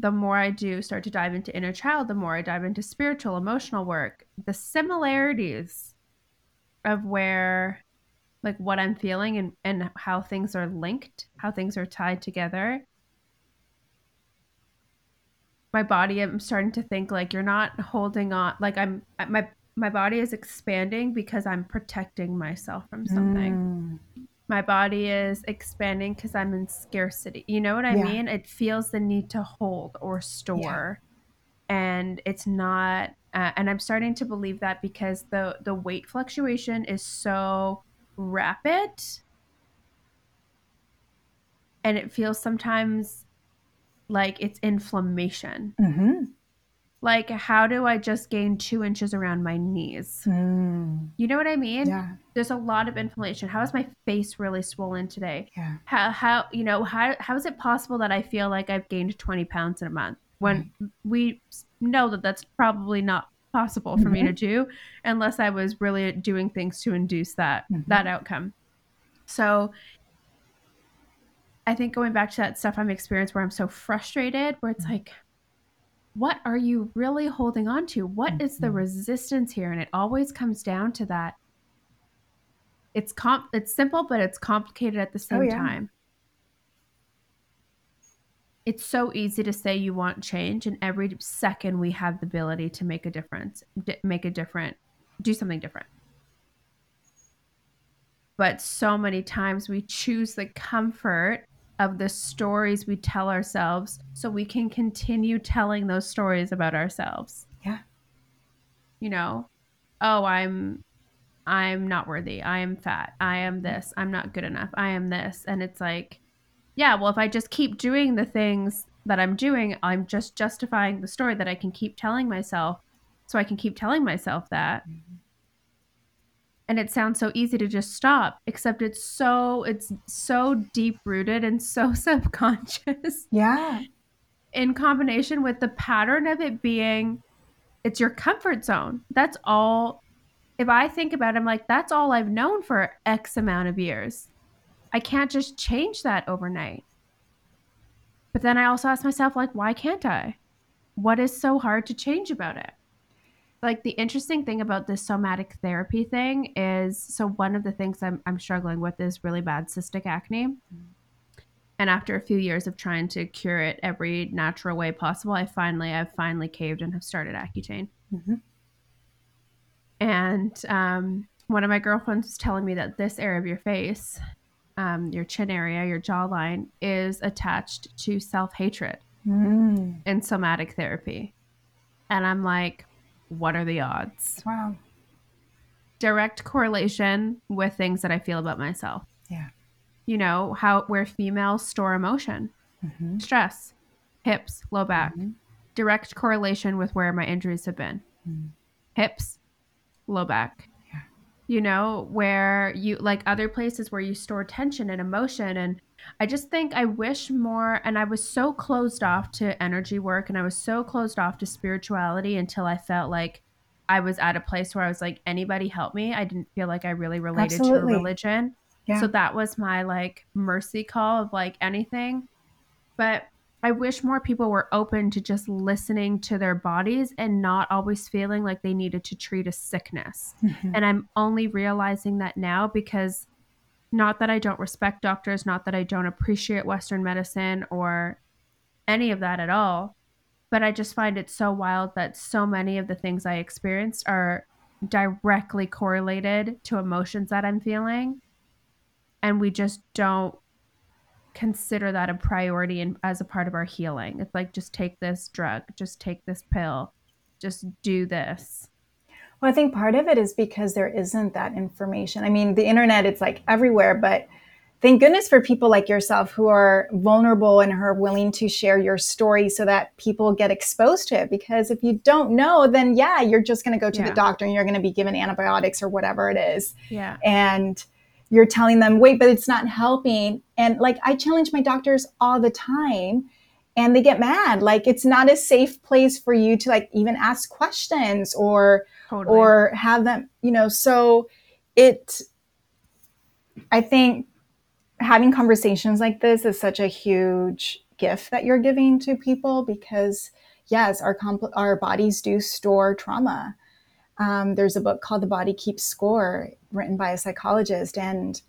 [SPEAKER 3] the more I do start to dive into inner child, the more I dive into spiritual, emotional work, the similarities of where, like, what I'm feeling and, and how things are linked, how things are tied together, my body i'm starting to think like you're not holding on like i'm my my body is expanding because i'm protecting myself from something mm. My body is expanding because i'm in scarcity you know what i yeah. mean it feels the need to hold or store yeah. and it's not uh, and i'm starting to believe that because the the weight fluctuation is so rapid and it feels sometimes like it's inflammation. Mm-hmm. Like, how do I just gain two inches around my knees? Mm. You know what I mean?
[SPEAKER 1] Yeah.
[SPEAKER 3] There's a lot of inflammation. How is my face really swollen today?
[SPEAKER 1] Yeah.
[SPEAKER 3] How, how, you know, how, how is it possible that I feel like I've gained 20 pounds in a month when right. we know that that's probably not possible for mm-hmm. me to do unless I was really doing things to induce that, mm-hmm. that outcome. So I think going back to that stuff I'm experienced where I'm so frustrated, where it's mm-hmm. like, what are you really holding on to? What mm-hmm. is the mm-hmm. resistance here? And it always comes down to that. It's comp it's simple, but it's complicated at the oh, same oh, yeah. time. It's so easy to say you want change, and every second we have the ability to make a difference, make a different, do something different but so many times we choose the comfort of the stories we tell ourselves so we can continue telling those stories about ourselves.
[SPEAKER 1] Yeah.
[SPEAKER 3] You know, oh, I'm I'm not worthy. I am fat. I am this. I'm not good enough. I am this. And it's like, yeah, well, if I just keep doing the things that I'm doing, I'm just justifying the story that I can keep telling myself. So I can keep telling myself that. Mm-hmm and it sounds so easy to just stop except it's so it's so deep rooted and so subconscious.
[SPEAKER 1] Yeah.
[SPEAKER 3] In combination with the pattern of it being it's your comfort zone. That's all if i think about it i'm like that's all i've known for x amount of years. I can't just change that overnight. But then i also ask myself like why can't i? What is so hard to change about it like the interesting thing about this somatic therapy thing is so one of the things I'm, I'm struggling with is really bad cystic acne. Mm-hmm. And after a few years of trying to cure it every natural way possible, I finally, I've finally caved and have started Accutane. Mm-hmm. And um, one of my girlfriends was telling me that this area of your face, um, your chin area, your jawline, is attached to self hatred mm. in somatic therapy. And I'm like, what are the odds?
[SPEAKER 1] Wow.
[SPEAKER 3] Direct correlation with things that I feel about myself.
[SPEAKER 1] Yeah.
[SPEAKER 3] You know, how where females store emotion, mm-hmm. stress, hips, low back. Mm-hmm. Direct correlation with where my injuries have been. Mm-hmm. Hips, low back. Yeah. You know, where you like other places where you store tension and emotion and I just think I wish more, and I was so closed off to energy work and I was so closed off to spirituality until I felt like I was at a place where I was like, anybody help me? I didn't feel like I really related Absolutely. to a religion. Yeah. So that was my like mercy call of like anything. But I wish more people were open to just listening to their bodies and not always feeling like they needed to treat a sickness. Mm-hmm. And I'm only realizing that now because not that I don't respect doctors, not that I don't appreciate Western medicine or any of that at all, but I just find it so wild that so many of the things I experienced are directly correlated to emotions that I'm feeling. And we just don't consider that a priority and as a part of our healing. It's like, just take this drug, just take this pill, just do this.
[SPEAKER 1] Well, I think part of it is because there isn't that information. I mean, the internet, it's like everywhere, but thank goodness for people like yourself who are vulnerable and who are willing to share your story so that people get exposed to it. Because if you don't know, then yeah, you're just going to go to yeah. the doctor and you're going to be given antibiotics or whatever it is.
[SPEAKER 3] Yeah.
[SPEAKER 1] And you're telling them, wait, but it's not helping. And like I challenge my doctors all the time and they get mad. Like it's not a safe place for you to like even ask questions or totally. or have them, you know, so it, I think having conversations like this is such a huge gift that you're giving to people because yes, our compl- our bodies do store trauma. Um, there's a book called The Body Keeps Score, written by a psychologist, and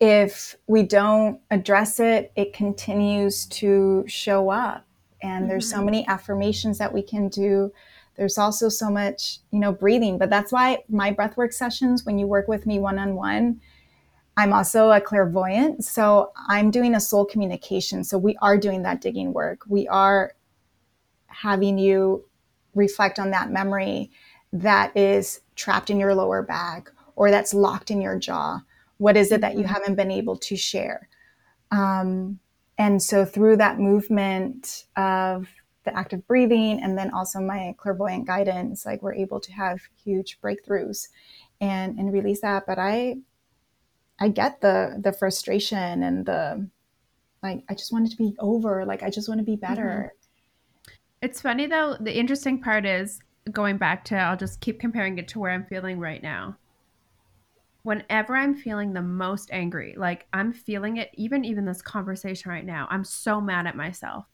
[SPEAKER 1] if we don't address it, it continues to show up and mm-hmm. there's so mm-hmm. many affirmations that we can do there's also so much you know breathing but that's why my breathwork sessions when you work with me one-on-one i'm also a clairvoyant. So i'm doing a soul communication. So we are doing that digging work. We are having you reflect on that memory that is trapped in your lower back or that's locked in your jaw. What is it that you mm-hmm. haven't been able to share? Um, and so through that movement of the active breathing and then also my clairvoyant guidance, like we're able to have huge breakthroughs and and release that. But I I get the the frustration and the like I just want it to be over. Like I just want to be better.
[SPEAKER 3] Mm-hmm. It's funny though, the interesting part is going back to I'll just keep comparing it to where I'm feeling right now whenever I'm feeling the most angry, like I'm feeling it even even this conversation right now, I'm so mad at myself.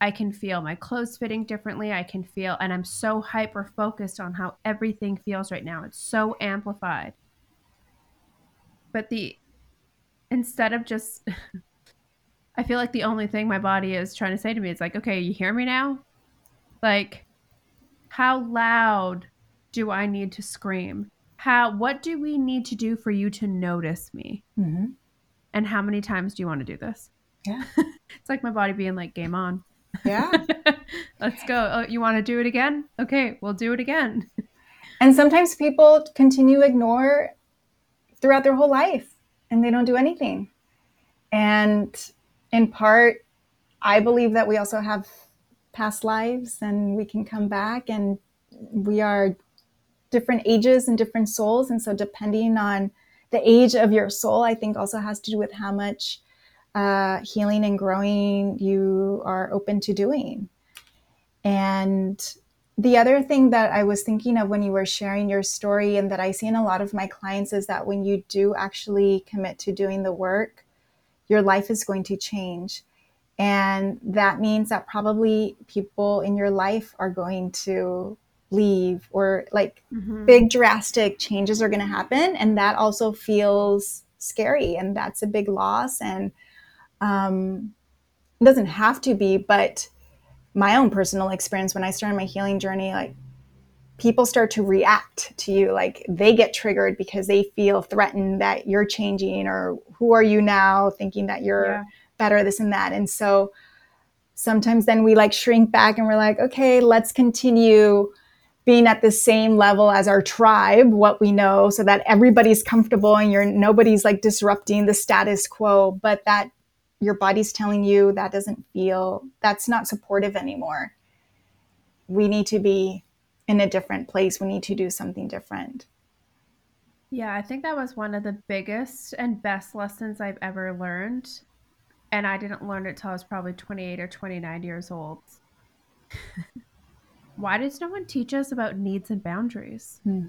[SPEAKER 3] I can feel my clothes fitting differently. I can feel and I'm so hyper focused on how everything feels right now. It's so amplified. But the instead of just I feel like the only thing my body is trying to say to me is like, "Okay, you hear me now?" Like how loud do I need to scream? how what do we need to do for you to notice me mm-hmm. and how many times do you want to do this
[SPEAKER 1] yeah
[SPEAKER 3] it's like my body being like game on
[SPEAKER 1] yeah.
[SPEAKER 3] Let's go. Oh, you want to do it again? Okay we'll do it again.
[SPEAKER 1] And sometimes people continue to ignore throughout their whole life and they don't do anything. And in part i believe that we also have past lives and we can come back and we are different ages and different souls. And so, depending on the age of your soul, I think also has to do with how much uh, healing and growing you are open to doing. And the other thing that I was thinking of when you were sharing your story, and that I see in a lot of my clients, is that when you do actually commit to doing the work, your life is going to change. And that means that probably people in your life are going to leave or like mm-hmm. big drastic changes are going to happen and that also feels scary and that's a big loss and um, it doesn't have to be but my own personal experience when i started my healing journey like people start to react to you. Like they get triggered because they feel threatened that you're changing or who are you now thinking that you're yeah. better this and that. And so sometimes then we like shrink back and we're like okay let's continue being at the same level as our tribe, what we know, so that everybody's comfortable and you're nobody's like disrupting the status quo, but that your body's telling you that doesn't feel that's not supportive anymore. We need to be in a different place. We need to do something different.
[SPEAKER 3] Yeah, I think that was one of the biggest and best lessons I've ever learned. And I didn't learn it till I was probably 28 or 29 years old. why does no one teach us about needs and boundaries? Hmm.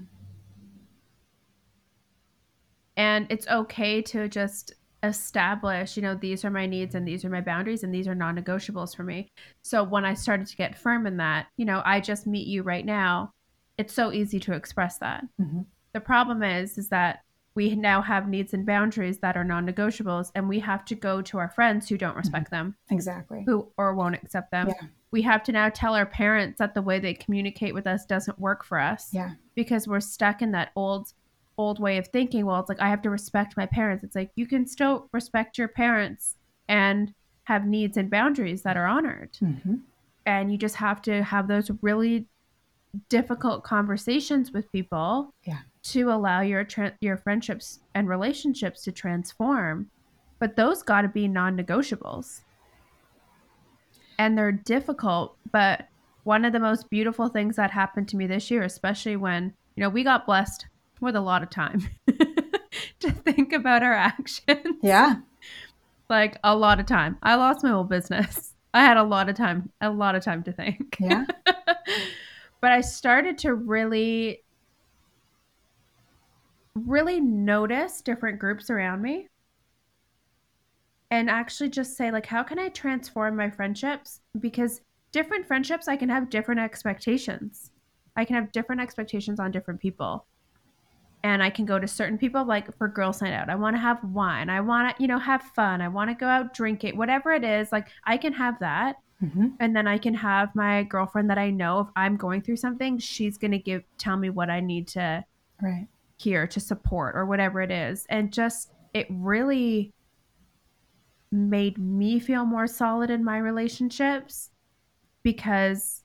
[SPEAKER 3] And it's okay to just establish, you know, these are my needs and these are my boundaries and these are non negotiables for me. So when I started to get firm in that, you know, I just meet you right now, it's so easy to express that. Mm-hmm. The problem is, is that we now have needs and boundaries that are non-negotiables and we have to go to our friends who don't respect mm-hmm. them
[SPEAKER 1] exactly
[SPEAKER 3] who or won't accept them yeah we have to now tell our parents that the way they communicate with us doesn't work for us.
[SPEAKER 1] Yeah.
[SPEAKER 3] Because we're stuck in that old old way of thinking. Well, it's like I have to respect my parents. It's like you can still respect your parents and have needs and boundaries that are honored. Mm-hmm. And you just have to have those really difficult conversations with people
[SPEAKER 1] yeah.
[SPEAKER 3] to allow your tra- your friendships and relationships to transform. But those got to be non-negotiables and they're difficult. But one of the most beautiful things that happened to me this year, especially when, you know, we got blessed with a lot of time to think about our actions.
[SPEAKER 1] Yeah.
[SPEAKER 3] Like a lot of time. I lost my whole business. I had a lot of time, a lot of time to think.
[SPEAKER 1] Yeah.
[SPEAKER 3] but I started to really, really notice different groups around me and actually just say like how can i transform my friendships because different friendships i can have different expectations i can have different expectations on different people and i can go to certain people like for girls night out i want to have wine i want to you know have fun i want to go out drink it whatever it is like i can have that Mm-hmm. And then I can have my girlfriend that I know if I'm going through something, she's going to give tell me what I need to
[SPEAKER 1] right.
[SPEAKER 3] hear to support or whatever it is. And just it really made me feel more solid in my relationships because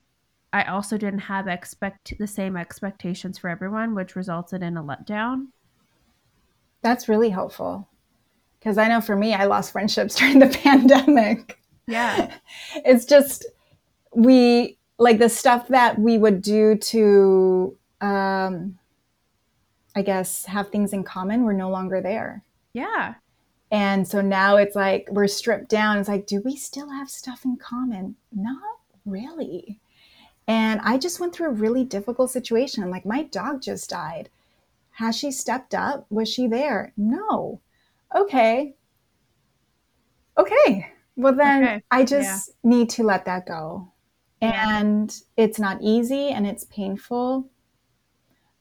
[SPEAKER 3] I also didn't have expect the same expectations for everyone, which resulted in a letdown.
[SPEAKER 1] That's really helpful. Because I know for me, I lost friendships during the pandemic.
[SPEAKER 3] Yeah.
[SPEAKER 1] it's just, we, like the stuff that we would do to, um, I guess, have things in common were no longer there.
[SPEAKER 3] Yeah.
[SPEAKER 1] And so now it's like we're stripped down. It's like, do we still have stuff in common? Not really. And I just went through a really difficult situation. Like, my dog just died. Has she stepped up? Was she there? No. Okay. Okay. Well, then okay. I just yeah. need to let that go. And it's not easy and it's painful.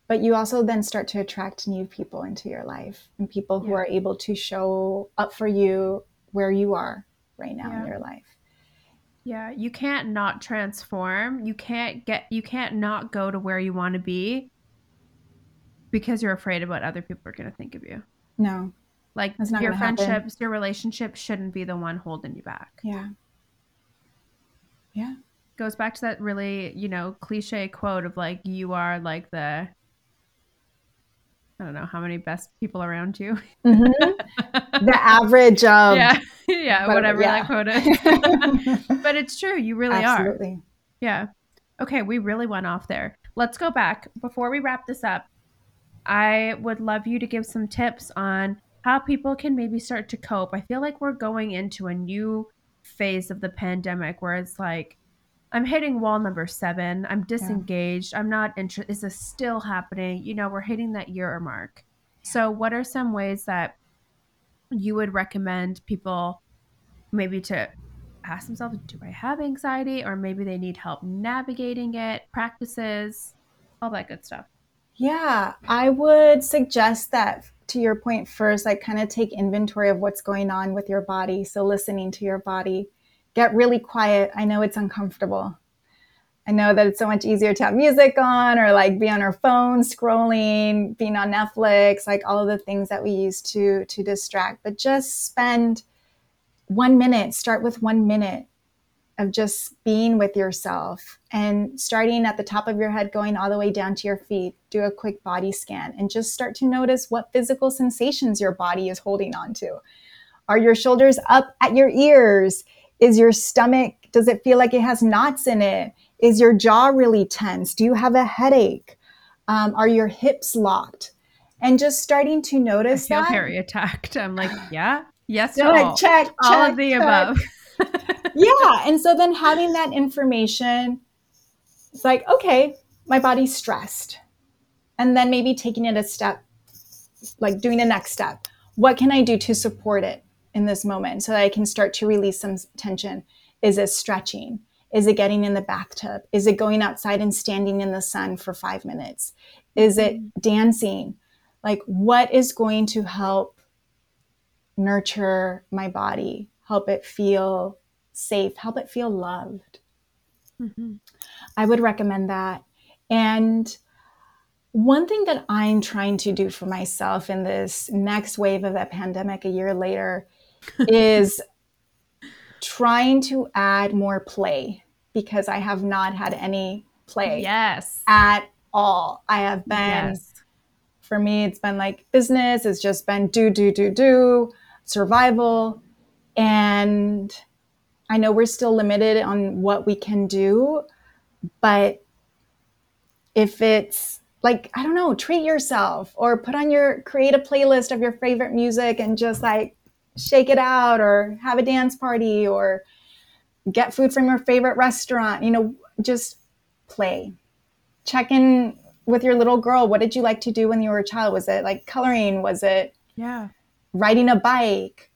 [SPEAKER 1] But you also then start to attract new people into your life and people who yeah. are able to show up for you where you are right now yeah. in your life.
[SPEAKER 3] Yeah, you can't not transform. You can't get you can't not go to where you want to be because you're afraid of what other people are going to think of you.
[SPEAKER 1] No.
[SPEAKER 3] Like your friendships, happen. your relationships shouldn't be the one holding you back.
[SPEAKER 1] Yeah. Yeah.
[SPEAKER 3] Goes back to that really, you know, cliche quote of like you are like the I don't know how many best people around you.
[SPEAKER 1] Mm-hmm. the average of
[SPEAKER 3] yeah, yeah, whatever, yeah. that quote is. but it's true, you really Absolutely. are. Yeah. Okay, we really went off there. Let's go back before we wrap this up. I would love you to give some tips on how people can maybe start to cope. I feel like we're going into a new phase of the pandemic where it's like I'm hitting wall number seven. I'm disengaged. Yeah. I'm not interested. Is this still happening? You know, we're hitting that year mark. So, what are some ways that you would recommend people maybe to ask themselves, do I have anxiety? Or maybe they need help navigating it, practices, all that good stuff.
[SPEAKER 1] Yeah, I would suggest that to your point first, like kind of take inventory of what's going on with your body. So, listening to your body get really quiet. I know it's uncomfortable. I know that it's so much easier to have music on or like be on our phone scrolling, being on Netflix, like all of the things that we use to to distract. But just spend one minute, start with one minute of just being with yourself and starting at the top of your head, going all the way down to your feet. Do a quick body scan and just start to notice what physical sensations your body is holding on to. Are your shoulders up at your ears? Is your stomach, does it feel like it has knots in it? Is your jaw really tense? Do you have a headache? Um, are your hips locked? And just starting to notice
[SPEAKER 3] I feel
[SPEAKER 1] that.
[SPEAKER 3] very attacked. I'm like, yeah, yes, no, all.
[SPEAKER 1] check, check,
[SPEAKER 3] all of the
[SPEAKER 1] check.
[SPEAKER 3] above.
[SPEAKER 1] yeah. And so then having that information, it's like, okay, my body's stressed. And then maybe taking it a step, like doing the next step. What can I do to support it? In this moment so that I can start to release some tension? Is it stretching? Is it getting in the bathtub? Is it going outside and standing in the sun for five minutes? Is it mm-hmm. dancing? Like, what is going to help nurture my body, help it feel safe, help it feel loved? Mm-hmm. I would recommend that. And one thing that I'm trying to do for myself in this next wave of the pandemic a year later is trying to add more play because I have not had any play.
[SPEAKER 3] Yes.
[SPEAKER 1] At all. I have been yes. for me it's been like business, it's just been do do do do, survival and I know we're still limited on what we can do, but if it's like I don't know, treat yourself or put on your create a playlist of your favorite music and just like shake it out or have a dance party or get food from your favorite restaurant. You know, just play. Check in with your little girl. What did you like to do when you were a child? Was it like coloring? Was it
[SPEAKER 3] yeah,
[SPEAKER 1] riding a bike?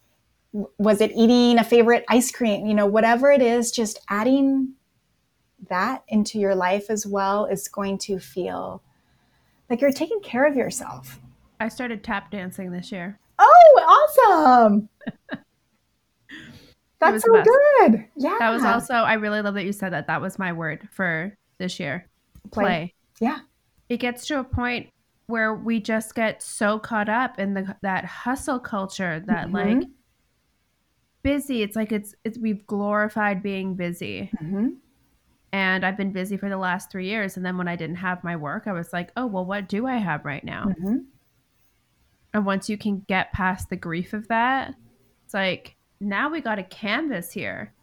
[SPEAKER 1] Was it eating a favorite ice cream? You know, whatever it is, just adding that into your life as well is going to feel like you're taking care of yourself.
[SPEAKER 3] I started tap dancing this year.
[SPEAKER 1] Oh, awesome. That's so good. Yeah.
[SPEAKER 3] That was also, I really love that you said that. That was my word for this year play. play.
[SPEAKER 1] Yeah.
[SPEAKER 3] It gets to a point where we just get so caught up in the that hustle culture that mm-hmm. like busy it's like it's it's we've glorified being busy mm-hmm. and i've been busy for the last three years and then when i didn't have my work i was like oh well what do i have right now mm-hmm. And once you can get past the grief of that it's like now we got a canvas here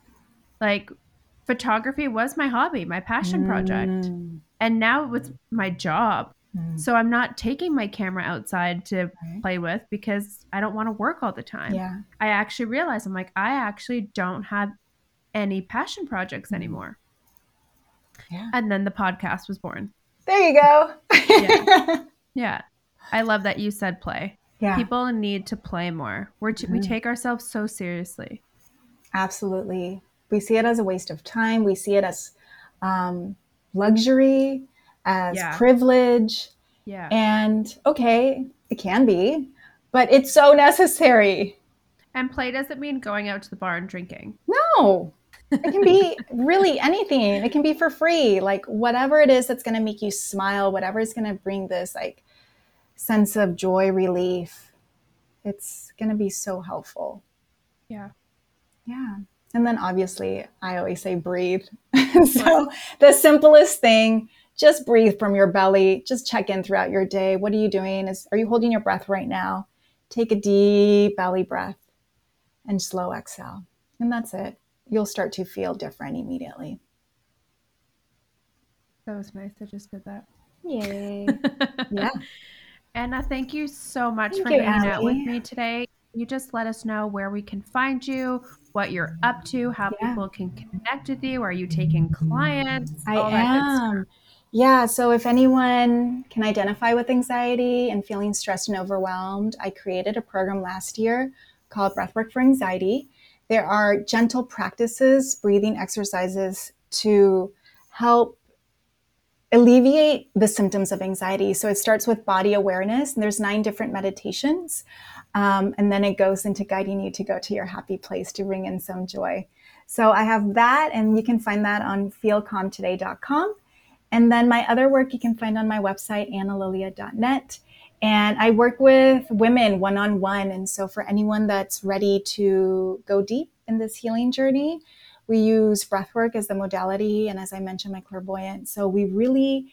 [SPEAKER 3] like photography was my hobby my passion project mm. and now it's my job Mm. So I'm not taking my camera outside to right. play with because I don't want to work all the time.
[SPEAKER 1] Yeah.
[SPEAKER 3] I actually realize I'm like, I actually don't have any passion projects mm. anymore.
[SPEAKER 1] Yeah.
[SPEAKER 3] And then the podcast was born.
[SPEAKER 1] There you go.
[SPEAKER 3] yeah. yeah. I love that you said play.
[SPEAKER 1] Yeah.
[SPEAKER 3] People need to play more. We're mm-hmm. We take ourselves so seriously.
[SPEAKER 1] Absolutely. We see it as a waste of time. We see it as um, luxury as yeah. privilege.
[SPEAKER 3] Yeah.
[SPEAKER 1] And okay, it can be, but it's so necessary.
[SPEAKER 3] And play doesn't mean going out to the bar and drinking.
[SPEAKER 1] No. It can be really anything. It can be for free. Like whatever it is that's going to make you smile, whatever is going to bring this like sense of joy, relief. It's going to be so helpful.
[SPEAKER 3] Yeah.
[SPEAKER 1] Yeah. And then obviously, I always say breathe. so the simplest thing just breathe from your belly. Just check in throughout your day. What are you doing? Is are you holding your breath right now? Take a deep belly breath and slow exhale. And that's it. You'll start to feel different immediately.
[SPEAKER 3] That was nice. I just did that.
[SPEAKER 1] Yay. yeah.
[SPEAKER 3] Anna, thank you so much thank for you, hanging out with me today. You just let us know where we can find you, what you're up to, how yeah. people can connect with you. Are you taking clients?
[SPEAKER 1] I am. Yeah, so if anyone can identify with anxiety and feeling stressed and overwhelmed, I created a program last year called Breathwork for Anxiety. There are gentle practices, breathing exercises to help alleviate the symptoms of anxiety. So it starts with body awareness, and there's nine different meditations. Um, and then it goes into guiding you to go to your happy place to bring in some joy. So I have that, and you can find that on feelcalmtoday.com. And then my other work you can find on my website, annalilia.net. And I work with women one on one. And so, for anyone that's ready to go deep in this healing journey, we use breathwork as the modality. And as I mentioned, my clairvoyant. So, we really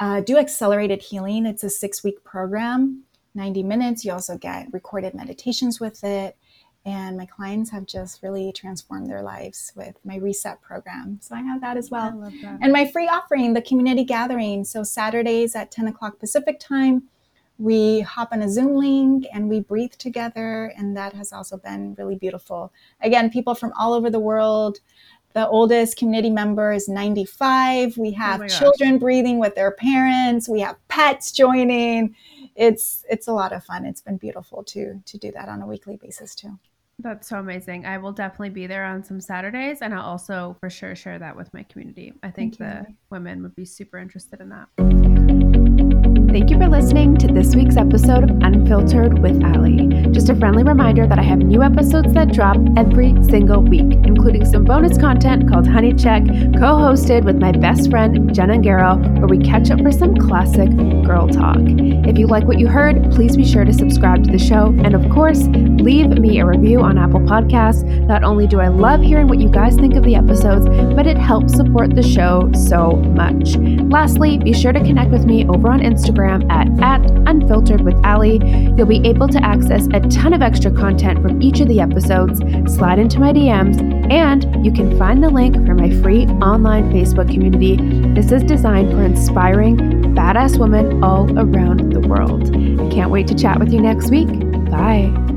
[SPEAKER 1] uh, do accelerated healing. It's a six week program, 90 minutes. You also get recorded meditations with it. And my clients have just really transformed their lives with my reset program. So I have that as well.
[SPEAKER 3] That.
[SPEAKER 1] And my free offering, the community gathering. So Saturdays at 10 o'clock Pacific time, we hop on a Zoom link and we breathe together. And that has also been really beautiful. Again, people from all over the world. The oldest community member is 95. We oh have oh children breathing with their parents. We have pets joining. It's it's a lot of fun. It's been beautiful to to do that on a weekly basis too.
[SPEAKER 3] That's so amazing. I will definitely be there on some Saturdays and I'll also for sure share that with my community. I think the women would be super interested in that. Thank you for listening to this week's episode of Unfiltered with Ali. Just a friendly reminder that I have new episodes that drop every single week, including some bonus content called Honey Check, co hosted with my best friend Jenna Garrow, where we catch up for some classic girl talk. If you like what you heard, please be sure to subscribe to the show. And of course, leave me a review on Apple Podcasts. Not only do I love hearing what you guys think of the episodes, but it helps support the show so much. Lastly, be sure to connect with me over on Instagram Instagram at, at Unfiltered with Ali. You'll be able to access a ton of extra content from each of the episodes, slide into my DMs, and you can find the link for my free online Facebook community. This is designed for inspiring, badass women all around the world. I can't wait to chat with you next week. Bye.